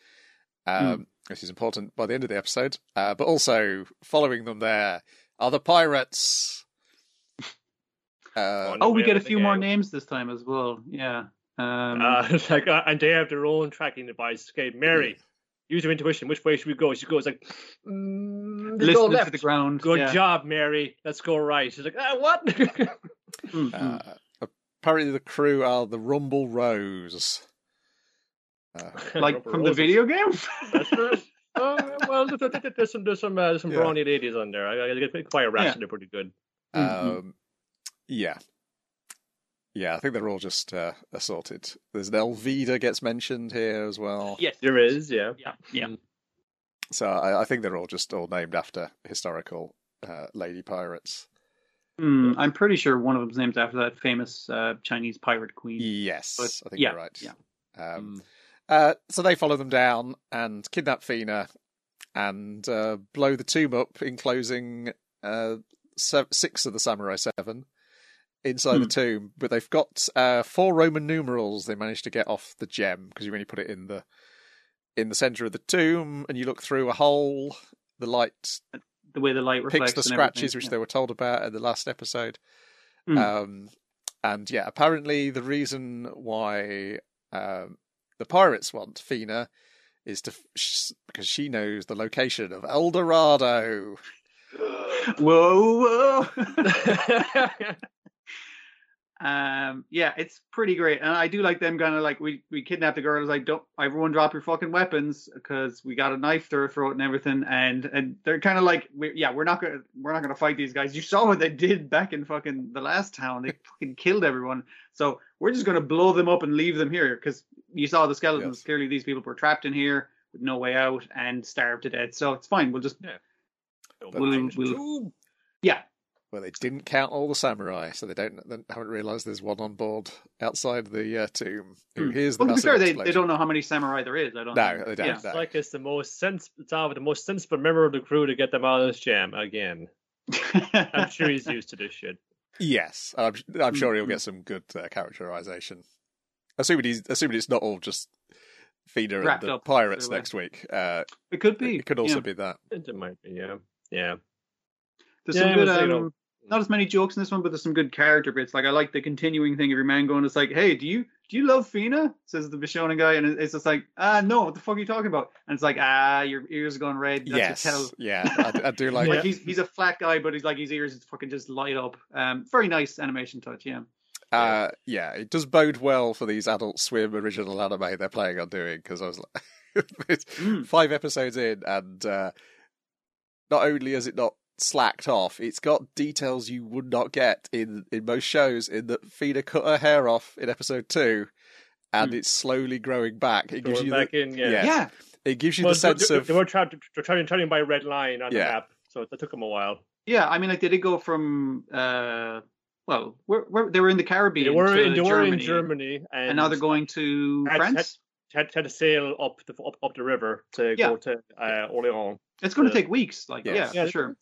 um, which is important by the end of the episode. Uh, but also following them there are the pirates. Uh, Oh, we get a of the few more names this time as well. Yeah. Um, Uh, like, uh, and they have their own tracking device. Okay, Mary, use your intuition. Which way should we go? She goes like, mm, let's go left. to the ground. Good yeah. job, Mary. Let's go right. She's like, ah, what? Mm, mm. uh, apparently, the crew are the Rumble Rose. Uh, like from the video game. Oh, well, there's, there's- there's some there's some uh, some Yeah. brawny ladies on there. I, I get quite a Yeah. They're pretty good. Mhm. um, yeah. Yeah, I think they're all just uh, assorted. There's an Elvida gets mentioned here as well. yes, There is, yeah. Yeah, yeah. Mm. So I, I think they're all just all named after historical uh, lady pirates. Mm, I'm pretty sure one of them's named after that famous uh, Chinese pirate queen. Yes, But- I think yeah, you're right. yeah. Um, Mm. Uh, so they follow them down and kidnap Fena and uh, blow the tomb up, enclosing uh, se- six of the Samurai Seven inside the Hmm. tomb. But they've got uh, four Roman numerals they managed to get off the gem because you only put it in the in the center of the tomb, and you look through a hole. The light The way the light reflects picks the scratches, everything, which yeah. they were told about in the last episode. Mm. Um, and yeah, apparently the reason why um, the pirates want Fena is to because she knows the location of El Dorado. whoa, whoa. um, yeah, it's pretty great, and I do like them kind of like we we kidnapped the girl. I like, don't everyone drop your fucking weapons because we got a knife to her throat and everything, and and they're kind of like, we, yeah, we're not gonna we're not gonna fight these guys. You saw what they did back in fucking the last town. They fucking killed everyone. So we're just gonna blow them up and leave them here because you saw the skeletons. Yes. Clearly, these people were trapped in here with no way out and starved to death. So it's fine. We'll just We'll- we'll- yeah. Well, they didn't count all the samurai, so they don't they haven't realised there's one on board outside the uh, tomb. Who Hmm. hears the Well, to be fair, they, they don't know how many samurai there is. I don't. No, think. they don't. Yeah. It's like it's the most sense. It's out the most sensible member of the crew to get them out of this jam again. I'm sure he's used to this shit. Yes, I'm, I'm sure he'll Mm. get some good uh, characterization. Assuming he's assuming it's not all just Fena and the pirates straight next week. Uh, It could be. it could also yeah. be that. It might be, yeah. Yeah. There's Yeah, some good. was, you know- Um, not as many jokes in this one, but there's some good character bits. Like I like the continuing thing of your man going, "It's like, hey, do you do you love Fena?" Says the Bishona guy, and it's just like, ah, no, what the fuck are you talking about? And it's like, ah, your ears are going red. That's yes, tell. yeah, I, I do like. Like Yeah. he's he's a flat guy, but he's like his ears is fucking just light up. Um, very nice animation touch. Yeah. Uh, yeah, it does bode well for these Adult Swim original anime they're planning on doing because I was like, it's Mm. five episodes in, and uh, not only has it not slacked off, it's got details you would not get in in most shows. In that Fena cut her hair off in episode two, and Mm. it's slowly growing back. It gives you back the, in, yeah. Yeah. Yeah. it gives you Well, the sense they, of they were trying to they're trying, trying by red line on Yeah. the map, so that took them a while. Yeah, I mean, like, did it go from uh, well, where, where they were in the Caribbean They were to in, they were in Germany, Germany, and, and now they're going to Had- France. had, had to sail up the up, up the river to Yeah. go to uh, Orleans. It's going to take weeks. Like, Yes. yeah, for sure.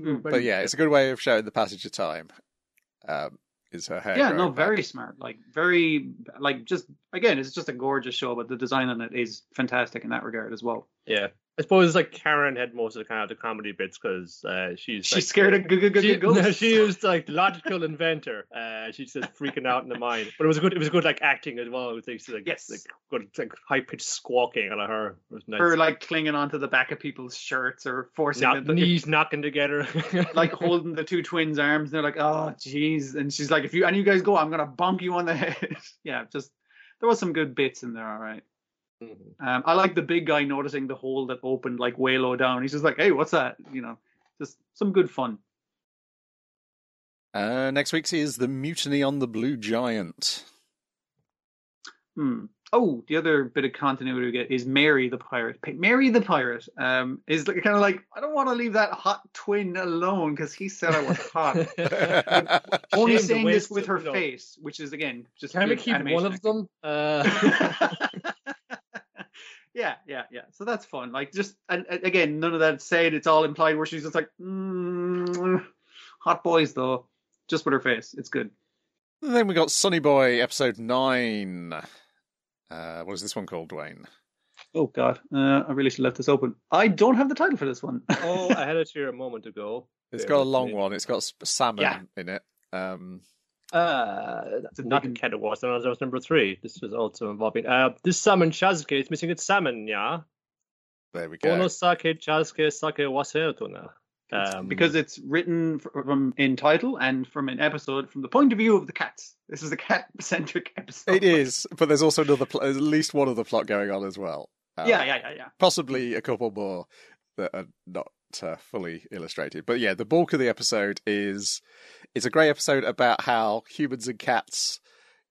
Mm. but yeah, it's a good way of showing the passage of time. Um, is her hair? Yeah, no, back. very smart. Like, very, like, just again, it's just a gorgeous show, but the design on it is fantastic in that regard as well. Yeah, I suppose like Karen had most of the kind of the comedy bits because uh, she's She's like, scared of g- g- g- She, ghosts. no, she was like the logical inventor. Uh, she's just freaking out in the mind. But it was good. It was good, like acting as well. It was like, like, Yes. like good, like high pitched squawking out of her. Nice. her like clinging onto the back of people's shirts or forcing Knock- them, knees knocking together. like holding the two twins' arms. And they're like, oh, jeez. And she's like, if you and you guys go, I'm gonna bonk you on the head. yeah, just there was some good bits in there. All right. Mhm. Um, I like the big guy noticing the hole that opened like way low down. He's just like, hey, what's that? You know, just some good fun. Uh, next week's is the Mutiny on the Blue Giant. Hmm. Oh, the other bit of continuity we get is Mary the pirate. Mary the pirate um, is like, kind of like, I don't want to leave that hot twin alone because he said I was hot. Only saying this with her you face, which is again just Can we good keep animation one of them? Uh, yeah, yeah, yeah. So that's fun. Like just and, and again, none of that said. It's all implied. Where she's just like, mm, hot boys though, just with her face. It's good. then we got Sonny Boy episode nine. Uh, what is this one called, Dwayne? Oh God, uh, I really should have left this open. I don't have the title for this one. oh, I had it here a moment ago. It's Bear got a long me. one. It's got salmon Yeah. in it. Um, Uh, a not big- Ken it was. That was number three. This was also involving. Uh, this salmon chazuke is missing its salmon. Yeah. there we go. Ono sake chazke sake waseotuna. It's Um, because it's written from in title and from an episode from the point of view of the cats. This is a cat centric episode. It is, but there's also another, pl- at least one other plot going on as well. Uh, Yeah, yeah, yeah, yeah. possibly a couple more that are not uh, fully illustrated. But yeah, the bulk of the episode is it's a great episode about how humans and cats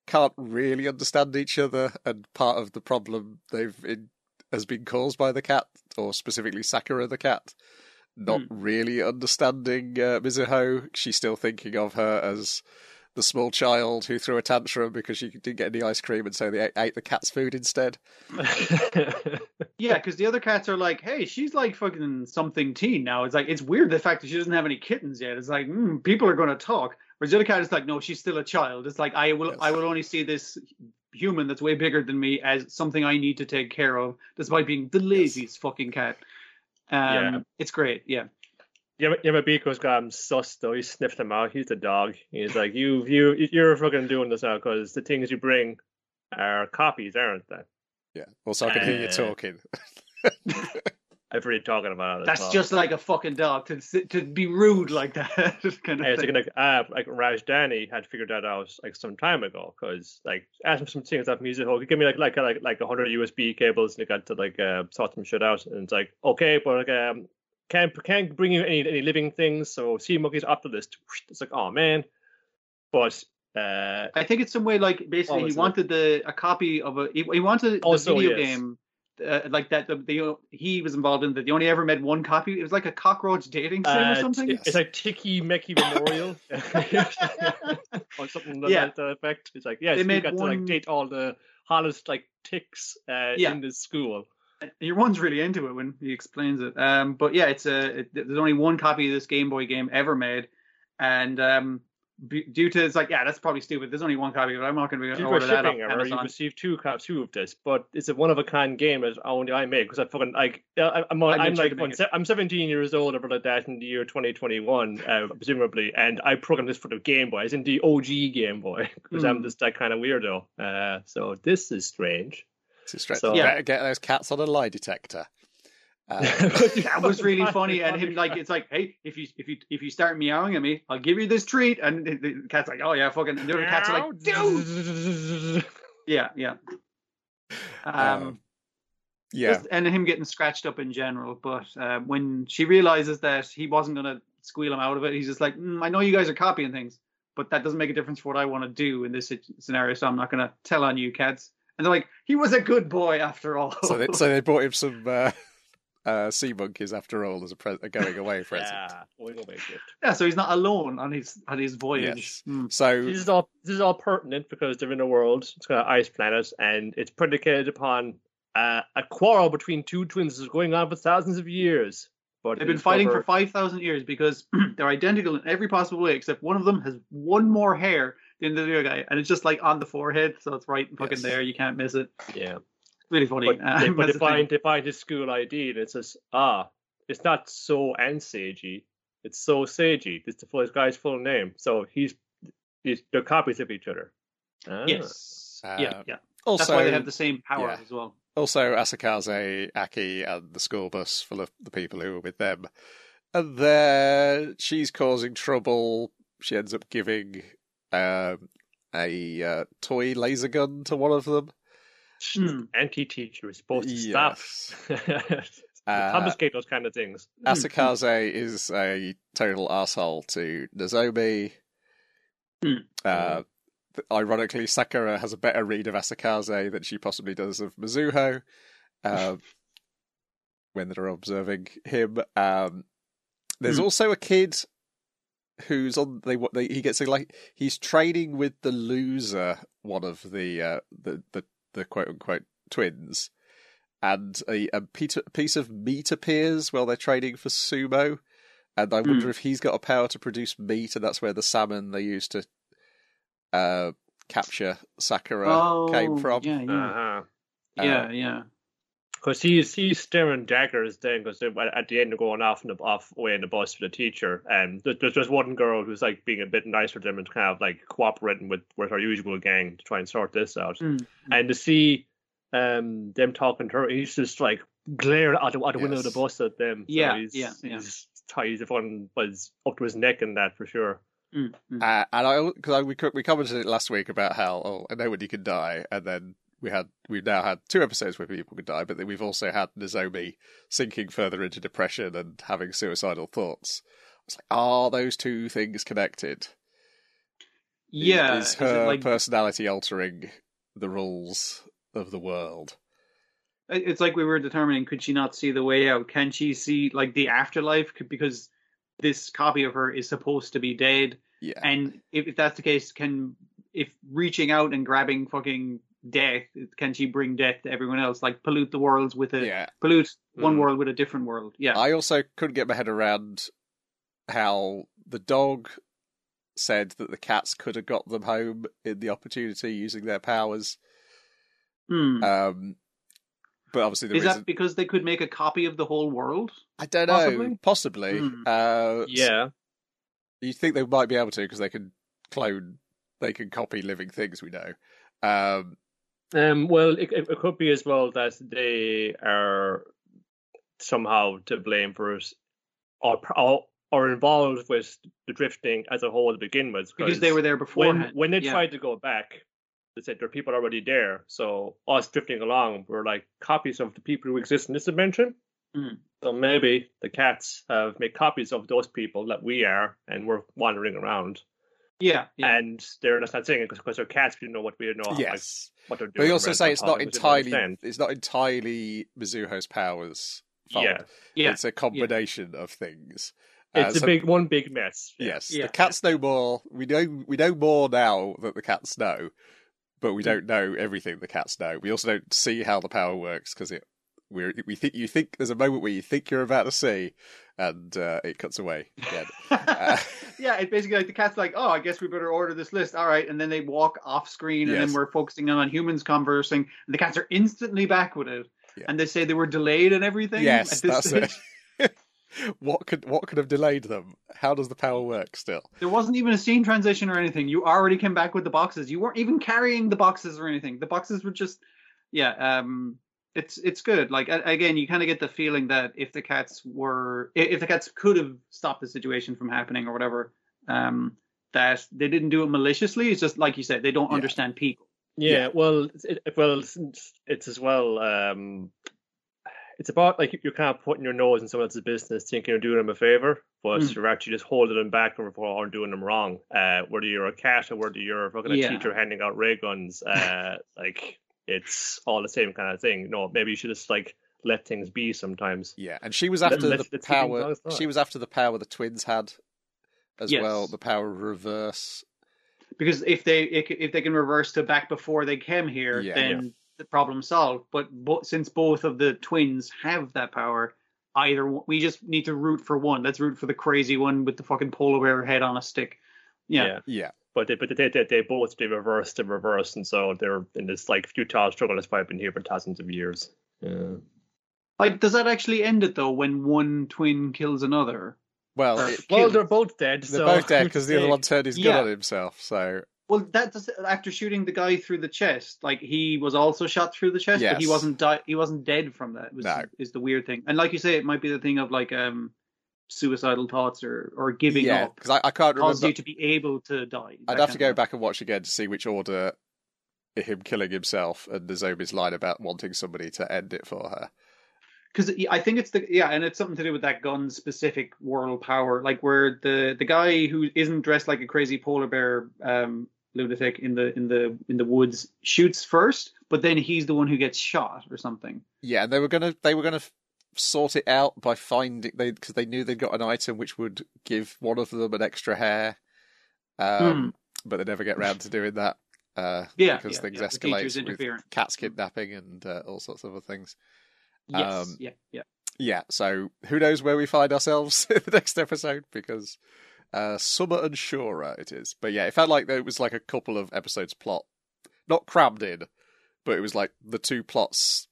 can't really understand each other, and part of the problem they've in, has been caused by the cat, or specifically Sakura the cat, not really understanding uh, Mizuho. She's still thinking of her as the small child who threw a tantrum because she didn't get any ice cream, and so they ate, ate the cat's food instead. Yeah, because the other cats are like, hey, she's like fucking something teen now. It's like it's weird the fact that she doesn't have any kittens yet. It's like mm, people are going to talk. Whereas the other cat is like, no, she's still a child. It's like I will, Yes. I will only see this human that's way bigger than me as something I need to take care of, despite being the laziest fucking cat. Um, Yeah. it's great. Yeah, Yama- Yamabiko's got him sus though. He sniffed him out. He's the dog. He's like, you, you, you're fucking doing this now because the things you bring are copies, aren't they? Yeah. Also, I can hear you Uh, talking. I've already talking about it. that's well. just like a fucking dog to to be rude like that. kind of And it's thing. like, like, uh, like Rajdhani had figured that out like some time ago because like asked him some things off music. Oh, give me like like like like a hundred USB cables and he got to like uh, sort some shit out. And it's like okay, but like um can't can't bring you any any living things. So sea monkeys off the list. It's like oh man, but uh I think it's some way like basically he wanted the a copy of a he, he wanted the Also, video yes. game uh, like that the, the he was involved in that they only ever made one copy. It was like a cockroach dating sim or uh, something. t- it's like Tokimeki Memorial or something to Yeah. that effect. It's like yes, They we made got to one- like date all the hottest like ticks uh, Yeah. in the school. Your one's really into it when he explains it. Um, but yeah, it's a it, there's only one copy of this Game Boy game ever made, and um, b- due to it's like yeah, that's probably stupid. There's only one copy, but I'm not going to be able to to order that off error, you received two copies two of this, but it's a one of a kind game that only I made because I fucking like I, I'm I I'm like to make fucking it. se- I'm 17 years old or like that in the year 2021, uh, presumably, and I programmed this for the Game Boy, as in the OG Game Boy, because I'm Hmm. just that kind of weirdo. Uh, so this is strange. It's a stretch. So- You Yeah. better get those cats on a lie detector. Uh, that was really funny, and him like it's like, hey, if you if you if you start meowing at me, I'll give you this treat, and the, the cat's like, oh yeah, fucking, and the other cats are like, dude, yeah, yeah. Um, Um, yeah, just- and him getting scratched up in general. But uh, when she realizes that he wasn't gonna squeal him out of it, he's just like, mm, I know you guys are copying things, but that doesn't make a difference for what I want to do in this scenario, so I'm not gonna tell on you, cats. And they're like, he was a good boy after all. so they, so they brought him some uh, uh, sea monkeys after all as a, pre- a going away present. Yeah, going away gift. yeah, so he's not alone on his on his voyage. Yes. Hmm. So This is all this is all pertinent because they're in a world, it's got an ice planet, and it's predicated upon uh, a quarrel between two twins that's going on for thousands of years. But They've been fighting over- for five thousand years because they're identical in every possible way, except one of them has one more hair than the other guy, and it's just like on the forehead, so it's right fucking Yes. there. You can't miss it. yeah. Really funny. But they, Um, but that's they the thing. find his school ID and it says, ah, it's not so and Seiji, it's so Seiji. It's the full guy's full name. So he's, he's they're copies of each other. Ah. Yes. Uh, yeah, yeah. also, That's why they have the same powers yeah. as well. also Asakaze, Aki, and the school bus full of the people who were with them. And there, she's causing trouble. She ends up giving um, a uh, toy laser gun to one of them. Hmm. Anti-teacher is supposed to Yes. stop. Uh, Confiscate those kind of things. Asakaze is a total asshole to Nozomi. Hmm. Uh, ironically, Sakura has a better read of Asakaze than she possibly does of Mizuho um, when they're observing him. Um, there's Hmm. also a kid who's on. They, what they he gets a, like he's training with the loser, one of the uh, the the the quote unquote twins, and a, a piece of meat appears while they're training for sumo. And I wonder Hmm. if he's got a power to produce meat, and that's where the salmon they used to uh, capture Sakura Oh, came from. Yeah, yeah, Uh-huh. yeah, yeah. Because he's he's staring daggers then, because at the end they're going off and off away in the bus with the teacher, and there's, there's just one girl who's like being a bit nicer to them and kind of like cooperating with with her usual gang to try and sort this out. Hmm. And to see um them talking to her, he's just like glaring out the, out the window of the bus at them. So Yeah, he's, yeah, yeah. He's, he's the one was up to his neck in that for sure. Mm, mm. Uh, and I because I, we co- we commented it last week about how oh I know when you can die, and then we had we've now had two episodes where people could die, but then we've also had Nozomi sinking further into depression and having suicidal thoughts. It's like are those two things connected? yeah. is is her like personality altering the rules of the world? It's like we were determining could she not see the way out? Can she see like the afterlife? Because this copy of her is supposed to be dead, Yeah, and if, if that's the case, can if reaching out and grabbing fucking death, can she bring death to everyone else? Like pollute the worlds with a yeah. pollute one Mm. world with a different world? Yeah, I also couldn't get my head around how the dog said that the cats could have got them home in the opportunity using their powers. Hmm. Um, but obviously, the is reason that because they could make a copy of the whole world? I don't know, possibly? possibly. Hmm. Uh, Yeah. you think they might be able to because they can clone, they can copy living things. We know. Um, Um, well, it, it it could be as well that they are somehow to blame for it, or or, or involved with the drifting as a whole to begin with. Because they were there before. when when they yeah. tried to go back, they said there are people already there. So us drifting along were like copies of the people who exist in this dimension. Mm. So maybe the cats have made copies of those people that we are, and we're wandering around. Yeah, yeah. And they're just not saying it because they're cats. We know what we know. like, yes, what they're doing. but you also say it's not problem, which I don't entirely. understand. It's not entirely Mizuho's powers. Fault. Yeah, yeah. It's a combination of things. Uh, it's so- a big one, big mess. Yeah. Yes, Yeah. the cats know more. We know we know more now that the cats know, but Mm. we don't know everything the cats know. We also don't see how the power works because it we we think you think there's a moment where you think you're about to see, and uh, it cuts away again. Uh, yeah, it's basically like the cat's like, oh, I guess we better order this list. All right, and then they walk off screen, and Yes. then we're focusing on humans conversing, and the cats are instantly back with it, Yeah. and they say they were delayed and everything. yes, that's stage. it. what could what could have delayed them? How does the power work still? There wasn't even a scene transition or anything. You already came back with the boxes. You weren't even carrying the boxes or anything. The boxes were just, yeah. Um, it's it's good. Like again, you kind of get the feeling that if the cats were, if the cats could have stopped the situation from happening or whatever, um, that they didn't do it maliciously. It's just like you said, they don't Yeah. understand people. Yeah, Yeah. well, it, it- well, it's, it's as well. Um, it's about like you're kind of putting your nose in someone else's business, thinking you're doing them a favor, but Mm. you're actually just holding them back or or doing them wrong. Uh, whether you're a cat or whether you're a fucking Yeah. teacher handing out ray guns, uh, like it's all the same kind of thing. No, maybe you should just like let things be sometimes. Yeah, and she was after let's- the let's power. She was after the power the twins had, as Yes. well. The power of reverse. Because if they if if they can reverse to back before they came here, Yeah. then the problem solved. But bo- since both of the twins have that power, either one, we just need to root for one. Let's root for the crazy one with the fucking polar bear head on a stick. Yeah, Yeah, But they, but they, they, they both they reversed and reversed, and so they're in this like futile struggle that's probably been here for thousands of years. Yeah. like does that actually end it though when one twin kills another? well, Or it, Well, they're both dead. they're so both dead because the other one turned his gun on himself. So Well, that does after shooting the guy through the chest. Like he was also shot through the chest, but he wasn't di- he wasn't dead from that. Was, No. is the weird thing. And like you say, it might be the thing of like um suicidal thoughts or or giving yeah, up because I, I can't remember. you to be able to die. I'd have to go back and watch again to see which order him killing himself and the Nozomi's line about wanting somebody to end it for her. because I think it's the yeah, and it's something to do with that gun specific world power, like where the the guy who isn't dressed like a crazy polar bear um, lunatic in the in the in the woods shoots first, but then he's the one who gets shot or something. Yeah, they were gonna they were gonna sort it out by finding they because they knew they'd got an item which would give one of them an extra hair, um, but they never get round to doing that. Uh, Hmm. Yeah, because yeah, things yeah, escalate with cats kidnapping and uh, all sorts of other things. Yes, Um, yeah, yeah. Yeah, so who knows where we find ourselves in the next episode because uh, summer and surer it is. But yeah, it felt like there was like a couple of episodes plot, not crammed in, but it was like the two plots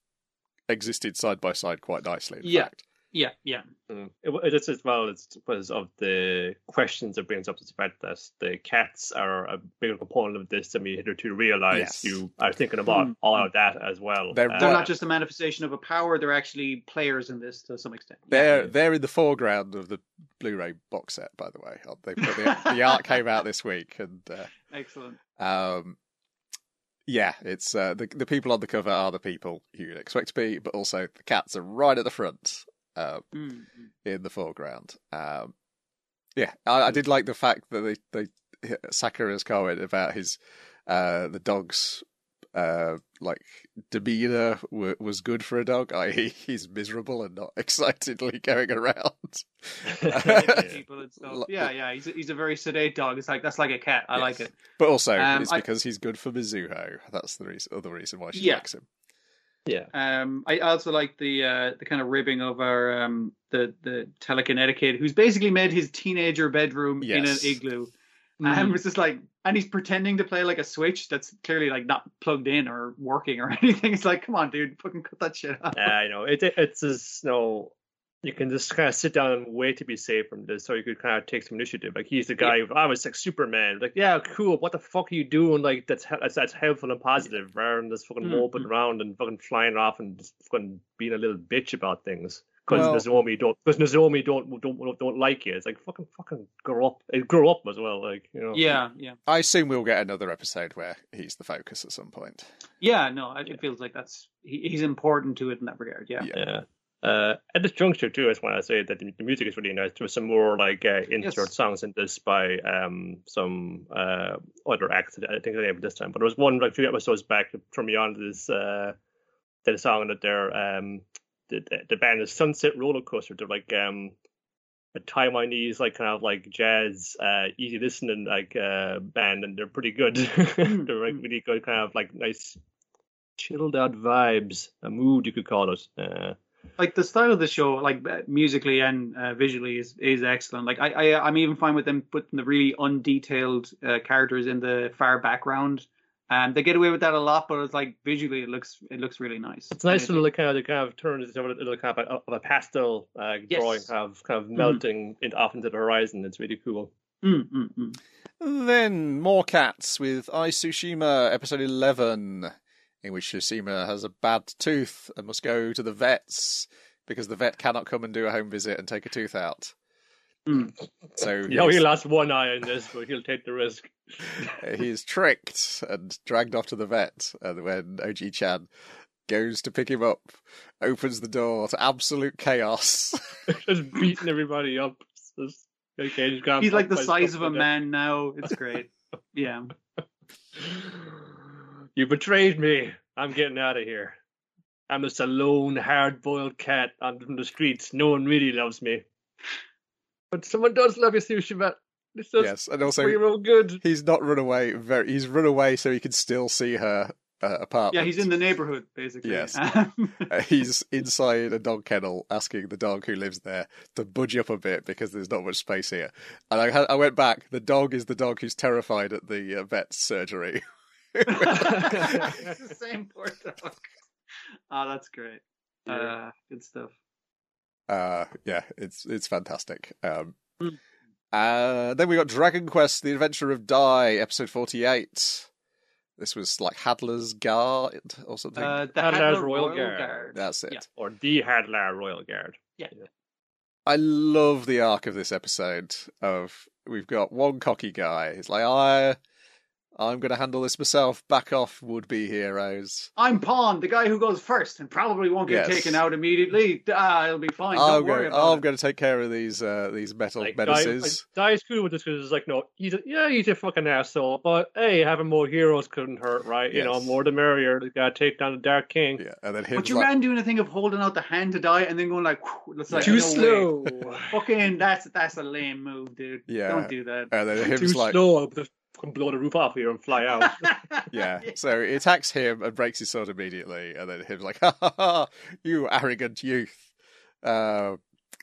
existed side by side quite nicely. In Yeah. fact. Yeah, yeah. Mm. It, it's as well as because of the questions it brings up is the fact that the cats are a bigger component of this than we hitherto realize. Yes. You are thinking about Mm. all of that as well. They're Uh, They're not just a manifestation of a power; they're actually players in this to some extent. They're Yeah. they're in the foreground of the Blu-ray box set, by the way. They the, the art came out this week, and uh, Excellent. Um, yeah, it's uh, the the people on the cover are the people you'd expect to be, but also the cats are right at the front, uh, Mm. in the foreground. Um, yeah, I, I did like the fact that they they Sakura's comment about his uh, the dog's uh, like demeanor w- was good for a dog. I.e., he's miserable and not excitedly going around. People and stuff. Lo- Yeah, yeah. He's a, he's a very sedate dog. It's like that's like a cat. I like it. But also, Um, it's I- because he's good for Mizuho. That's the reason, other reason why she Yeah. likes him. yeah. Um, I also like the uh, the kind of ribbing of our um, the the telekinetic kid who's basically made his teenager bedroom in an igloo. Mm-hmm. And it's just like, and he's pretending to play like a switch that's clearly like not plugged in or working or anything. It's like, come on, dude, fucking cut that shit out. Yeah, I know it. it- It's just no. You can just kind of sit down and wait to be saved from this, so you could kind of take some initiative. Like he's the guy. who I was like Superman. Like, yeah, cool. What the fuck are you doing? Like that's that's, that's helpful and positive, rather than just fucking Mm, moping around and fucking flying off and just fucking being a little bitch about things. Because Well- Nozomi don't, because Nozomi don't, don't don't don't like you. It's like fucking fucking grow up, grow up as well. Like you know. Yeah, yeah, I assume we'll get another episode where he's the focus at some point. yeah. No, it feels like that's he, he's important to it in that regard. Yeah, Yeah. Yeah. Uh, at this juncture too, I just want to say that the, the music is really nice. There was some more like uh, insert Yes. songs in this by um, some uh, other acts. I think the name of this time, but there was one like a few episodes back that turned me on to this uh, the song that they're um, the, the the band is Sunset Roller Coaster. They're like um, a Taiwanese like kind of like jazz, uh, easy listening like uh, band, and they're pretty good. they're like really good, kind of like nice chilled out vibes, a mood you could call it. Uh, like the style of the show, like uh, musically and uh, visually, is is excellent. Like I, I I'm even fine with them putting the really undetailed uh, characters in the far background. And they get away with that a lot, but it's like visually, it looks it looks really nice. It's nice to look kind of kind of turn into a little kind of a, of a pastel uh, Yes. drawing, kind of kind of melting it off into the horizon. It's really cool. Mm, mm, mm. Then more cats with I, Tsushima episode eleven, in which Tsushima has a bad tooth and must go to the vets because the vet cannot come and do a home visit and take a tooth out. Mm. So You know, he's- he lost one eye in this, but he'll take the risk. he is tricked and dragged off to the vet. And when Ojii-chan goes to pick him up, opens the door to absolute chaos. Just beating everybody up. Just- okay, he's He's like the size of a like that. man now. It's great. yeah. You betrayed me. I'm getting out of here. I'm just a lone, hard-boiled cat on the streets. No one really loves me. But someone does love you, Tsushima. It's just yes, and also for your own good. he's not run away. Very, he's run away so he can still see her uh, apartment. Yeah, he's in the neighborhood basically. Yes. Um, Uh, he's inside a dog kennel asking the dog who lives there to budge up a bit because there's not much space here. And I, had, I went back. The dog is the dog who's terrified at the uh, vet's surgery. it's the same poor dog. Oh, that's great. Yeah. Uh, good stuff. Uh, yeah, it's it's fantastic. Um, Mm. Uh, then we got Dragon Quest: The Adventure of Dai, episode forty-eight. This was like Hadlar's Guard or something. Uh, the Hadlar's Hadlar Royal Royal, Guard. Guard. That's it. yeah. Or the Hadlar Royal Guard. Yeah. I love the arc of this episode. Of we've got one cocky guy. He's like, I, I'm going to handle this myself. Back off, would-be heroes. I'm Pawn, the guy who goes first and probably won't get Yes. taken out immediately. Ah, it'll be fine. I'm Don't worry going, about I'm it. going to take care of these uh, these metal Like, Dai, menaces. like, Dai's cool with this because it's like, no, he's a, yeah, he's a fucking asshole, but hey, having more heroes couldn't hurt, right? You know, Yes. more the merrier. They gotta take down the Dark King. yeah, and then him But your like, man doing a thing of holding out the hand to Dai and then going like, whew, it's like Too no slow. way. Fucking, that's that's a lame move, dude. Yeah. Don't do that. and then Too Hym's like, slow. I'll just fucking blow the roof off here and fly out. Yeah, so he attacks him and breaks his sword immediately, and then Hym's like, "Ha ha ha! You arrogant youth!" Uh,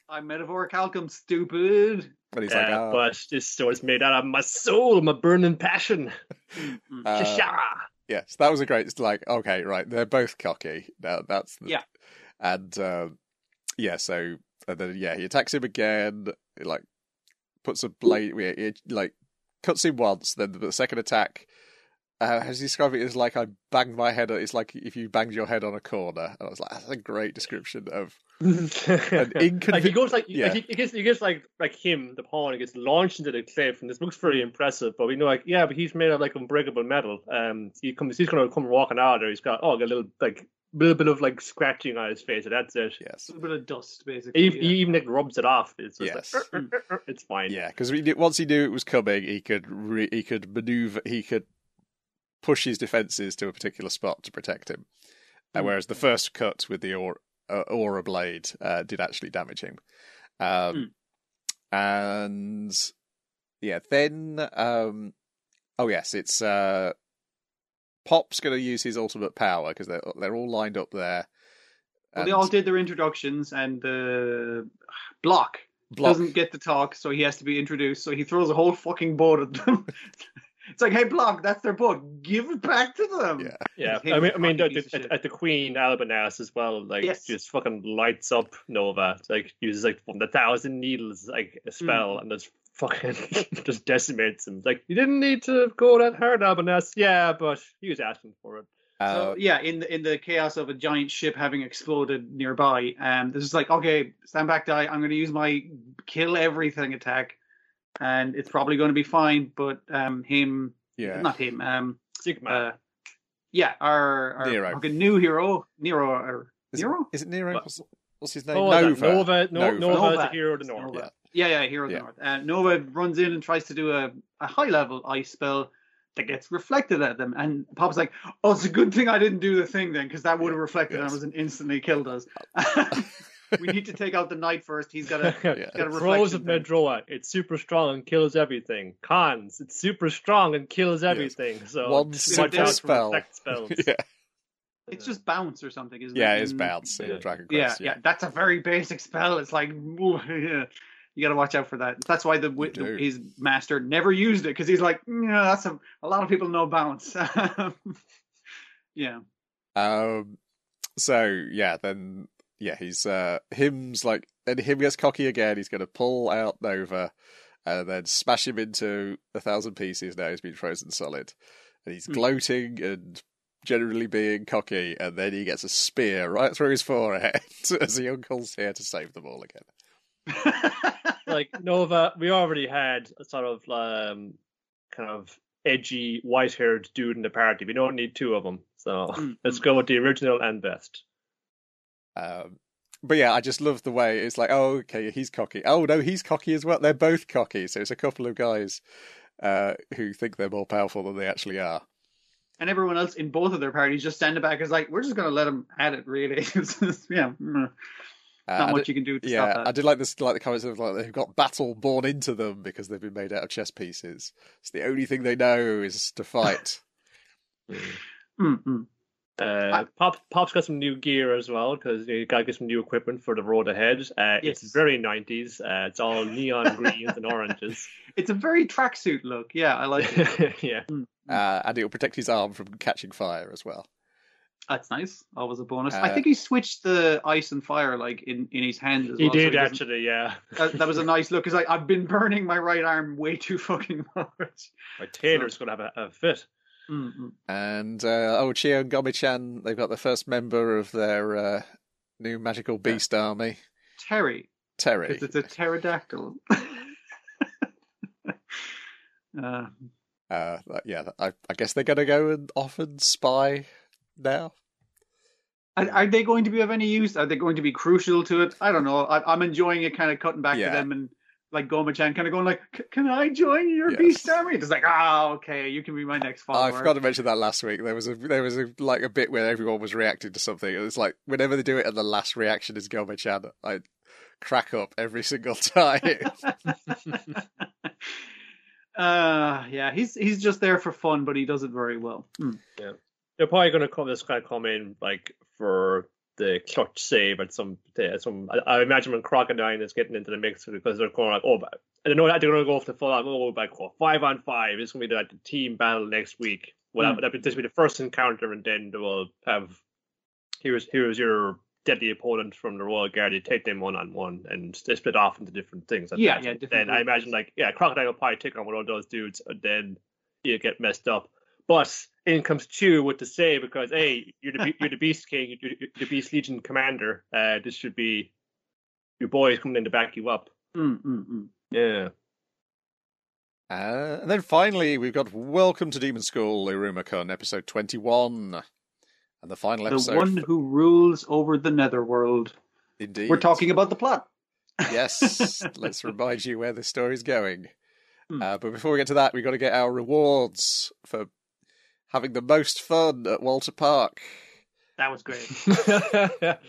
I'm metaphoric alchem, stupid. and he's yeah, like, "Ah." but this sword's made out of my soul, my burning passion. Mm. Uh, Sha-sha. Yes, that was a great. It's like, okay, right, they're both cocky. Now that's the, Yeah. and um, yeah, so and then yeah, he attacks him again. He, like puts a blade. yeah, It, like cuts him once. Then the second attack. Uh, has he described it as like I banged my head? It's like if you banged your head on a corner. And I was like, that's a great description of inconven- like he goes like, Yeah. like he, he gets he gets like like him the pawn he gets launched into the cliff and this looks very impressive but we know like yeah but he's made of like unbreakable metal um he comes he's gonna come walking out there he's got oh got a little like little bit of like scratching on his face and that's it yes, A little bit of dust, basically. he, yeah. he even like rubs it off it's just Yes. like, it's fine yeah, because once he knew it was coming, he could re- he could maneuver, he could push his defenses to a particular spot to protect him. Uh, Mm. whereas the first cut with the aura, uh, aura blade uh, did actually damage him. Um, And yeah, then um, oh yes, it's uh, Pop's going to use his ultimate power because they're they're all lined up there. Well, they all did their introductions, and uh, Block, Block- doesn't get to talk, so he has to be introduced. So he throws a whole fucking boat at them. it's like, hey, Block, that's their boat. Give it back to them. Yeah. Yeah, Him, I mean, I mean, at, at, at the Queen Albinass as well, like Yes. just fucking lights up Nova. It's like uses like from the thousand needles like a spell Mm. and just fucking just decimates him. Like you didn't need to go that hard, Albinass. Yeah, but he was asking for it. uh, So yeah, in the in the chaos of a giant ship having exploded nearby, um, this is like, okay, stand back, Dai. I'm going to use my kill everything attack, and it's probably going to be fine. But um, Hym, yeah, not Hym, um, Sigma. uh, yeah, our, our Nero. fucking new hero, Nero, or is, Nero. It, is it Nero? What? What's, what's his name? oh, Nova. Nova. Nova, no, Nova. Nova, is Nova. the hero of the It's North. Nova. Yeah. Yeah, yeah, Hero of Yeah. the North. Uh, Nova runs in and tries to do a, a high level ice spell that gets reflected at them. And Pop's like, oh, it's a good thing I didn't do the thing then, because that would have reflected Yes. on us and instantly killed us. we need to take out the knight first. He's got a. Yeah. got a Pros of thing. Medroa, it's super strong and kills everything. Cons, it's super strong and kills everything. So One watch simple out for spell. reflect spells. yeah. It's just bounce or something, isn't Yeah, it? Yeah, it is In- bounce in yeah. Dragon Yeah, Quest. yeah, that's a very basic spell. It's like, yeah. You got to watch out for that. That's why the, the his master never used it because he's like, you know, that's a, a lot of people know bounce. yeah, Um. So yeah, then yeah, he's uh Hym's like, and Hym gets cocky again. He's going to pull out Nova, and then smash him into a thousand pieces. Now he's been frozen solid, and he's Hmm. gloating and generally being cocky. And then he gets a spear right through his forehead as the uncle's here to save them all again. like Nova, we already had a sort of um, kind of edgy, white-haired dude in the party. We don't need two of them, so Mm, let's go with the original and best. Um, but yeah, I just love the way it's like, oh, okay, he's cocky. Oh no, he's cocky as well. They're both cocky. So it's a couple of guys uh, who think they're more powerful than they actually are. and everyone else in both of their parties just standing back is like, we're just going to let him at it. Really, yeah, mm, Uh, not much did- you can do to yeah, stop I did like this, like the comments of like they've got battle born into them because they've been made out of chess pieces. It's the only thing they know is to fight. Mm, mm. Uh, Pop Pop's got some new gear as well because you got to get some new equipment for the road ahead. Uh, Yes. It's very nineties. Uh, it's all neon greens and oranges. It's a very tracksuit look. Yeah, I like it. yeah, uh, and it'll protect his arm from catching fire as well. That's nice. Always a bonus. I Uh, think he switched the ice and fire like in, in his hand as he well. so did actually. Yeah, That, that was a nice look. Cause like I've been burning my right arm way too fucking much. my tailor's gonna have a, a fit. Mm, mm. And uh, oh, Chiu and Gome-chan, they've got the first member of their uh, new magical beast army, Terry, Terry. because it's a pterodactyl. uh, Uh, yeah, I, I guess they're going to go and off and spy now. are, are they going to be of any use? Are they going to be crucial to it? I don't know. I, I'm enjoying it, kind of cutting back Yeah. to them and like Gome-chan kind of going like, "Can I join your Yes. beast army?" It's like, "Ah, okay, you can be my next follower." I forgot to mention that last week. There was a there was a like a bit where everyone was reacting to something. It was like whenever they do it, and the last reaction is Gome-chan, I crack up every single time. uh, yeah, he's he's just there for fun, but he does it very well. Hmm. They're probably going to come. This guy come in like for the clutch save at some. At some. I, I imagine when Crocodine is getting into the mix because they're going like, oh, I don't know that they're going to go off the full on. Oh, like oh, five on five. It's going to be like the team battle next week. Well, Hmm. that, that, this will be the first encounter, and then they will have. Here's here's your deadly opponent from the Royal Guard. You take them one on one, and they split off into different things. at Yeah, that. yeah, Then I imagine like yeah, Crocodine will probably take on one of those dudes, and then you get messed up. But in comes Chiu with to say because hey, you're the you're the Beast King, you're, you're the Beast Legion commander. Uh, this should be your boys coming in to back you up. Mm, mm, mm. Yeah. Uh, and then finally, we've got Welcome to Demon School, Iruma-kun, episode 21. And the final The episode. one who rules over the netherworld. Indeed. We're talking about the plot. Yes, let's remind you where the story's going. Hmm. Uh, but before we get to that, we've got to get our rewards for having the most fun at Walter Park. That was great. uh,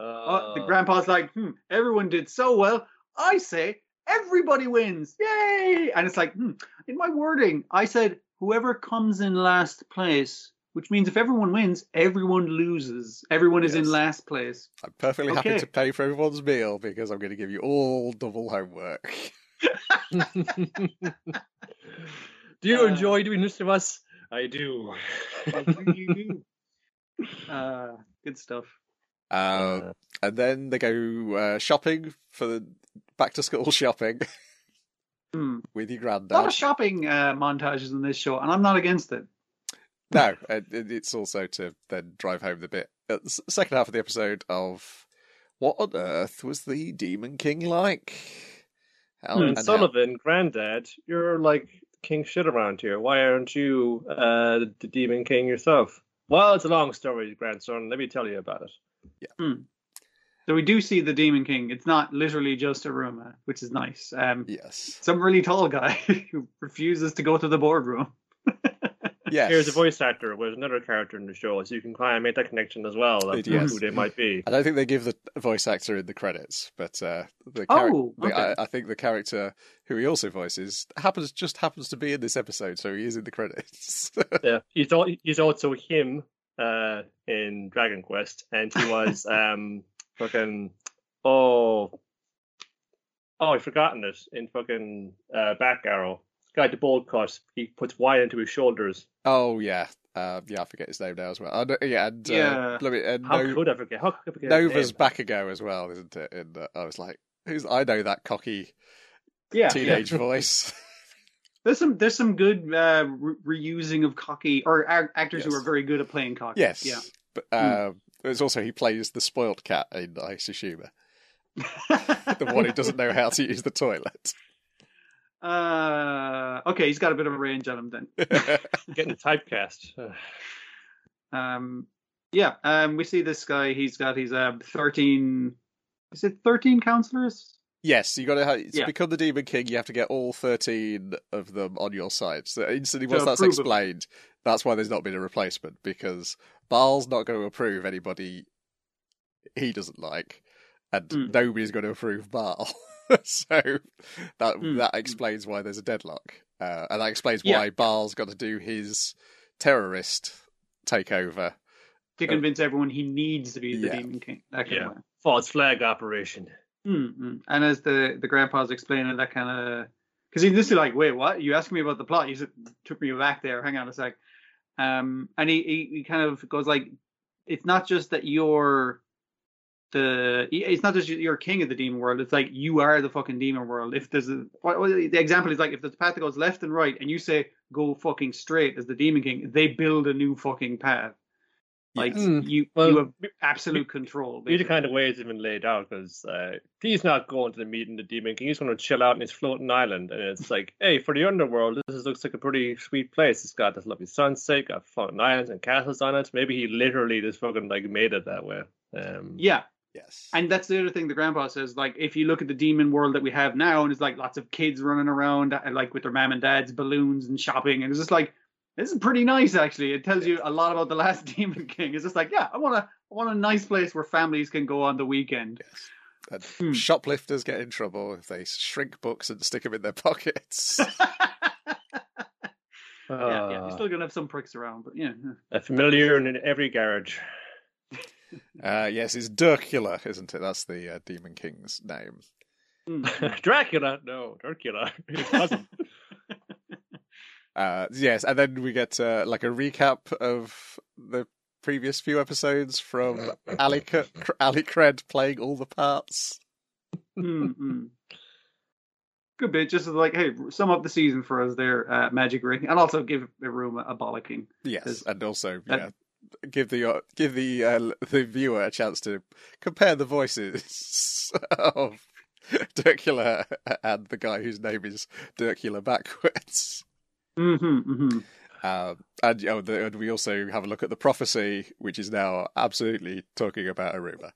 Oh, the grandpa's like, hmm, everyone did so well. I say everybody wins. Yay! And it's like, hmm, in my wording, I said whoever comes in last place, which means if everyone wins, everyone loses. Everyone is in last place. I'm perfectly happy to pay for everyone's meal because I'm going to give you all double homework. do you Uh, enjoy doing this to us? I do. uh, good stuff. Uh, and then they go uh, shopping for the back to school shopping Hmm. with your granddad. A lot of shopping uh, montages in this show, and I'm not against it. No, and it's also to then drive home the bit at the second half of the episode of what on earth was the Demon King like? How, and and how- Sullivan, Granddad, you're like king shit around here. Why aren't you uh, the Demon King yourself? Well, it's a long story, grandson. Let me tell you about it. Yeah. So we do see the Demon King. It's not literally just a rumor, which is nice. Um, yes, some really tall guy who refuses to go to the boardroom. Yes. Here's a voice actor with another character in the show, so you can kind of make that connection as well. Of Yes. who they might be. I don't think they give the voice actor in the credits, but uh, the, Oh, charac- the okay. I, I think the character who he also voices happens just happens to be in this episode, so he is in the credits. Yeah, he's al- he's also him uh, in Dragon Quest, and he was um fucking oh oh I've forgotten it in fucking uh, Back Arrow. Guy the bold cut. He puts wine into his shoulders. Oh yeah, uh, yeah. I forget his name now as well. Uh, yeah, and, uh, Yeah. let me- and How no- could I forget? How could I forget? Nova's back ago as well, isn't it? And uh, I was like, who's? I know that cocky Yeah, teenage yeah. voice. There's some there's some good uh, re- reusing of cocky or a- actors who are very good at playing cocky. yes, Yeah. But uh, it's also he plays the spoilt cat in Aishishima, the one who doesn't know how to use the toilet. Uh, okay, he's got a bit of a range on him then. Getting typecast. Um, yeah, um, we see this guy. He's got his uh, thirteen. Is it thirteen counselors? Yes, you got to have, to Yeah. become the Demon King. You have to get all thirteen of them on your side. So instantly, To once that's approve of- explained, that's why there's not been a replacement because Baal's not going to approve anybody he doesn't like, and Mm. nobody's going to approve Baal. so that Mm. that explains why there's a deadlock, uh, and that explains Yeah. why Baal's got to do his terrorist takeover. To convince everyone he needs to be the Yeah. demon king. That kind Yeah. of way. false flag operation. Mm-mm. And as the the grandpa's explaining that kind of because he's just like, wait, what? You asked me about the plot. You said, took me back there. Hang on a sec. Um, and he, he he kind of goes like, it's not just that you're the it's not just you're king of the demon world. It's like you are the fucking demon world. If there's a what, what- the example is like if the path that goes left and right, and you say go fucking straight as the demon king, they build a new fucking path. Like Yes. Mm. you Well, you have absolute control. These are basically. kind of ways even laid out because uh, he's not going to the meeting, the Demon King. He's going to chill out in his floating island. And it's like, hey, for the underworld, this is, looks like a pretty sweet place. It's got this lovely sunset, got floating islands and castles on it. Maybe he literally just fucking like made it that way. Um, Yeah, Yes, And that's the other thing the grandpa says. Like, if you look at the demon world that we have now, and it's like lots of kids running around, uh, like with their mom and dad's balloons and shopping, and it's just like this is pretty nice actually. It tells you a lot about the last Demon King. It's just like, yeah, I want a, I want a nice place where families can go on the weekend. And Hmm. shoplifters get in trouble if they shrink books and stick them in their pockets. yeah, yeah, you're still gonna have some pricks around, but yeah. a familiar in every garage. Uh, yes, it's Dracula, isn't it? That's the uh, Demon King's name. Mm. Dracula, no, Dracula. His cousin. Uh, yes, and then we get uh, like a recap of the previous few episodes from Ali, C- Ali Cred playing all the parts. Mm, mm. Good bit, just like, hey, sum up the season for us there, uh, Magic Ring, and also give the room a, a bollocking. Yes, and also that- yeah, give the uh, give the uh, the viewer a chance to compare the voices of Dirkula and the guy whose name is Dirkula backwards. Mm-hmm, mm-hmm. Um, and, oh, the, and we also have a look at the prophecy, which is now absolutely talking about Iruma.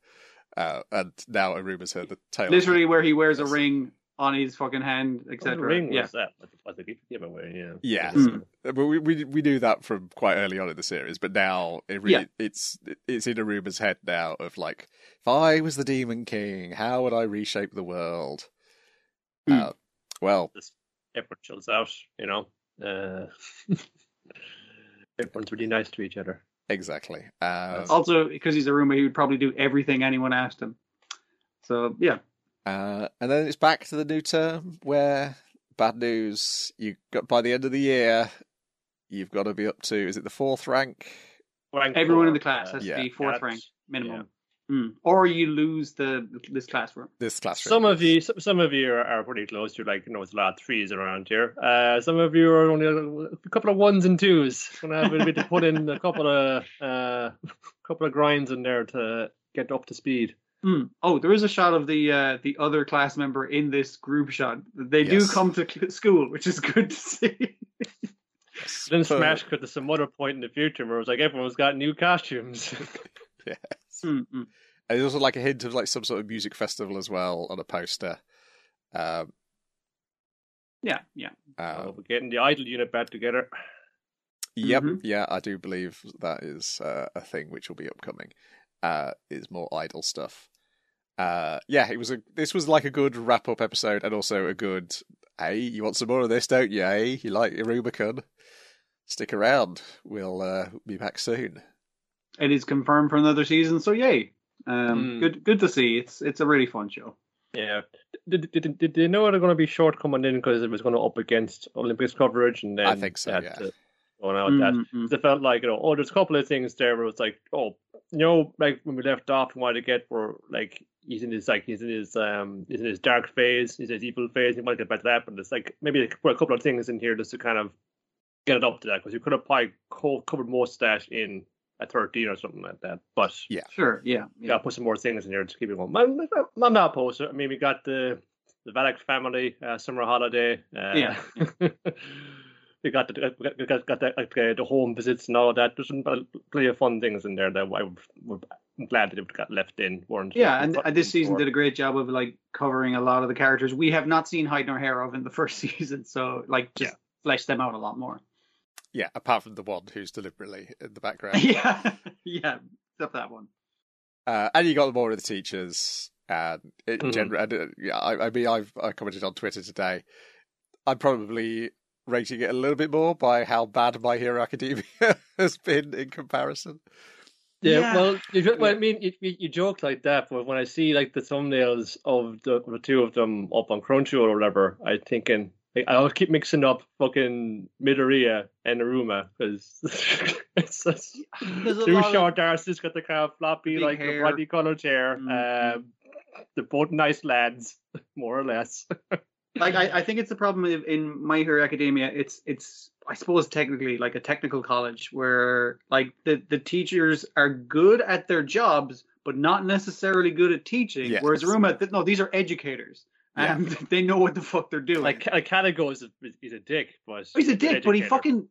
Uh, and now Iruma's heard the tale. Literally, where he wears a ring on his fucking hand, What etc. ring yeah. was that? What the, what the giveaway? Yeah. Yeah, Mm. but we, we we knew that from quite early on in the series, but now it really, Yeah. it's it's in Iruma's head now of like, if I was the Demon King, how would I reshape the world? Mm. Uh, well, Everyone chills out, you know. Uh, everyone's really nice to each other. exactly. Uh, Also, because he's a roommate, he would probably do everything anyone asked him. So yeah, Uh, and then it's back to the new term where bad news. You got by the end of the year, you've got to be up to is it the fourth rank? Rank everyone in the class uh, has yeah. to be fourth that's- rank minimum, Mm. or you lose the this classroom. This classroom. Some of you, some, some of you are, are pretty close. You're like, you know, it's a lot of threes around here. Uh, some of you are only a, a couple of ones and twos. Gonna have a bit to put in a couple of, uh, couple of grinds in there to get up to speed. Mm. Oh, there is a shot of the uh, the other class member in this group shot. They do come to school, which is good to see. Yes. Then Per- Smash cut to some other point in the future where it was like everyone's got new costumes. Yes. Mm, mm. And there's also like a hint of like some sort of music festival as well on a poster. Um, Yeah, yeah. uh, so we're getting the idol unit back together. Yep, Mhm. yeah, I do believe that is uh, a thing which will be upcoming. Uh, is more idle stuff. Uh, yeah, it was a. This was like a good wrap up episode, and also a good. Hey, you want some more of this, don't you? Hey, you like your Rubicon? Stick around. We'll uh, be back soon. it is confirmed for another season. So yay! Um, Mm. good good to see. It's it's a really fun show. Yeah. Did, did, did, did they know they're going to be short coming in because it was going to up against Olympics coverage? And then I think so, yeah. to go out with that. Mm, mm. It felt like, you know, oh, there's a couple of things there where it's like, oh, you know, like when we left off and wanted to get where, like, he's in his, like, he's in his, um, he's in his dark phase, he's in his evil phase, he might get back to that, but it's like, maybe they put a couple of things in here just to kind of get it up to that, because you could have probably co- covered most of that in a 13 or something like that, but Yeah. Sure. Yeah. yeah, put some more things in here to keep it going. I'm, I'm not opposed. I mean, we got the the Valac family uh, summer holiday. Uh, Yeah. we got the we got, got, got the, like, uh, the home visits and all that. There's some uh, plenty of fun things in there that I would, would, I'm glad that it got left in. weren't Yeah, and, and this season before. did a great job of like covering a lot of the characters we have not seen hide nor hair of in the first season. So like just Yeah. flesh them out a lot more. Yeah, apart from the one who's deliberately in the background. yeah, yeah, except that one. Uh, and you got the more of the teachers, and in Mhm. general, and, uh, yeah, I, I mean, I've I commented on Twitter today. I'm probably rating it a little bit more by how bad My Hero Academia has been in comparison. Yeah, Yeah. well, you, well, I mean, you, you you joke like that, but when I see like the thumbnails of the, the two of them up on Crunchyroll or whatever, I'm thinking like, I'll keep mixing up fucking Midoriya and Iruma because it's just There's a two lot of- short arses got the kind of floppy, like hair. brightly colored hair. Mhm. Um, they're both nice lads, more or less. Like I, I think it's the problem in- in My Hero Academia. It's it's I suppose technically like a technical college where like the the teachers are good at their jobs, but not necessarily good at teaching. Yes. Whereas Ruma, th- no, these are educators, Yeah. and they know what the fuck they're doing. like like Kalego is a, he's a dick, but he's a dick, but he fucking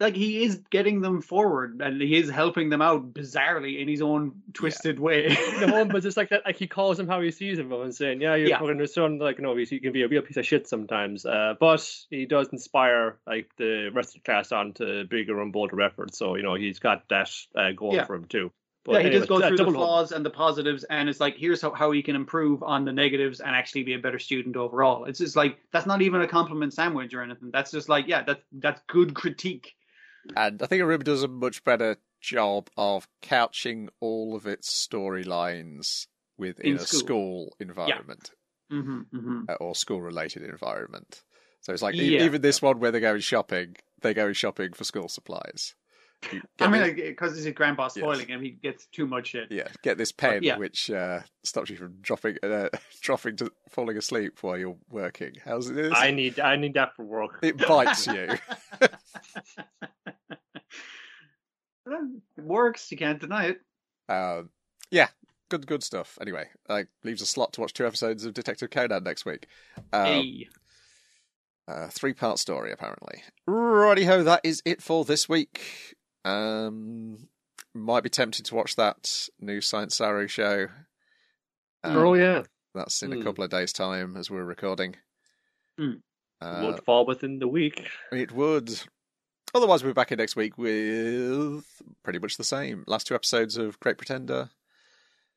like he is getting them forward and he is helping them out bizarrely in his own twisted way. no, but it's like that. Like he calls him how he sees him, and saying, "Yeah, you're Yeah. fucking his son." Like, no, he can be a real piece of shit sometimes. Uh, but he does inspire like the rest of the class on to bigger and bolder efforts. So you know he's got that uh, going Yeah. for him too. But yeah, he anyway, just goes through the flaws and the positives, and it's like here's how, how he can improve on the negatives and actually be a better student overall. It's just like that's not even a compliment sandwich or anything. That's just like yeah, that's that's good critique. And I think Iruma does a much better job of couching all of its storylines within In a school. school environment hmm hmm uh, or school related environment. So it's like Yeah. even this one where they're going shopping, they're going shopping for school supplies. You I get mean, this- like, because his grandpa Yes. spoiling him, he gets too much shit. yeah, get this pen yeah. which uh, stops you from dropping, uh, dropping to falling asleep while you're working. How's it? I need I need that for work. It bites you. it works. You can't deny it. Um, yeah, good, good stuff. Anyway, leaves a slot to watch two episodes of Detective Conan next week. Um, hey. uh, three part story apparently. Righty ho, that is it for this week. Um, might be tempted to watch that new Science Saru show. Um, oh yeah, That's in a Hmm. couple of days' time as we're recording. Hmm. Uh, would fall within the week. It would. Otherwise, we'll be back in next week with pretty much the same. Last two episodes of Great Pretender.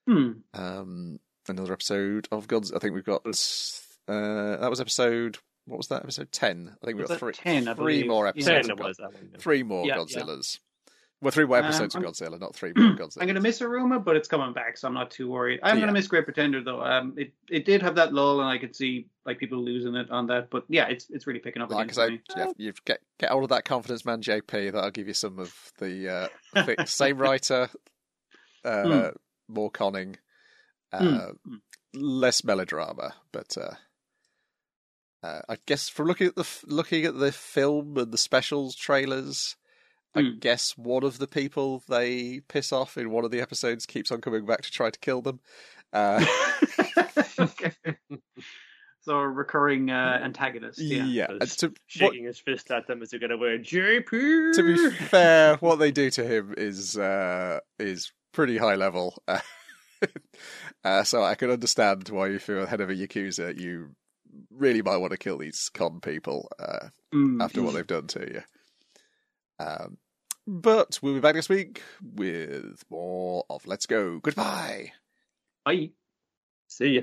Hmm. Um, another episode of Gods. I think we've got. Uh, that was episode. What was that? Episode ten. I think we've got three. 10, I three believe? more episodes. Ten of it God- was that one. yeah. Three more Yeah, yeah. Godzillas. Well, three more Um, episodes of I'm- Godzilla, not three more Godzillas. I'm gonna miss Iruma, but it's coming back, so I'm not too worried. I'm Yeah. gonna miss Great Pretender though. Um, it it did have that lull, and I could see like people losing it on that. But yeah, it's it's really picking up Like I say, you get get hold of that confidence man, JP. That'll give you some of the uh, same writer, uh, Hmm. more conning, uh, Hmm. less melodrama. But uh, uh, I guess from looking at the looking at the film and the specials trailers, I Hmm. guess one of the people they piss off in one of the episodes keeps on coming back to try to kill them. Uh, Okay. so a recurring uh, antagonist. Yeah. yeah, to, what, shaking his fist at them as they get away. JP. to be fair, what they do to him is uh, is pretty high level. uh, so I can understand why you feel head of a yakuza. You really might want to kill these con people uh, Mm. after what they've done to you. Um, but we'll be back next week with more of Let's Go. Goodbye. Bye. See ya.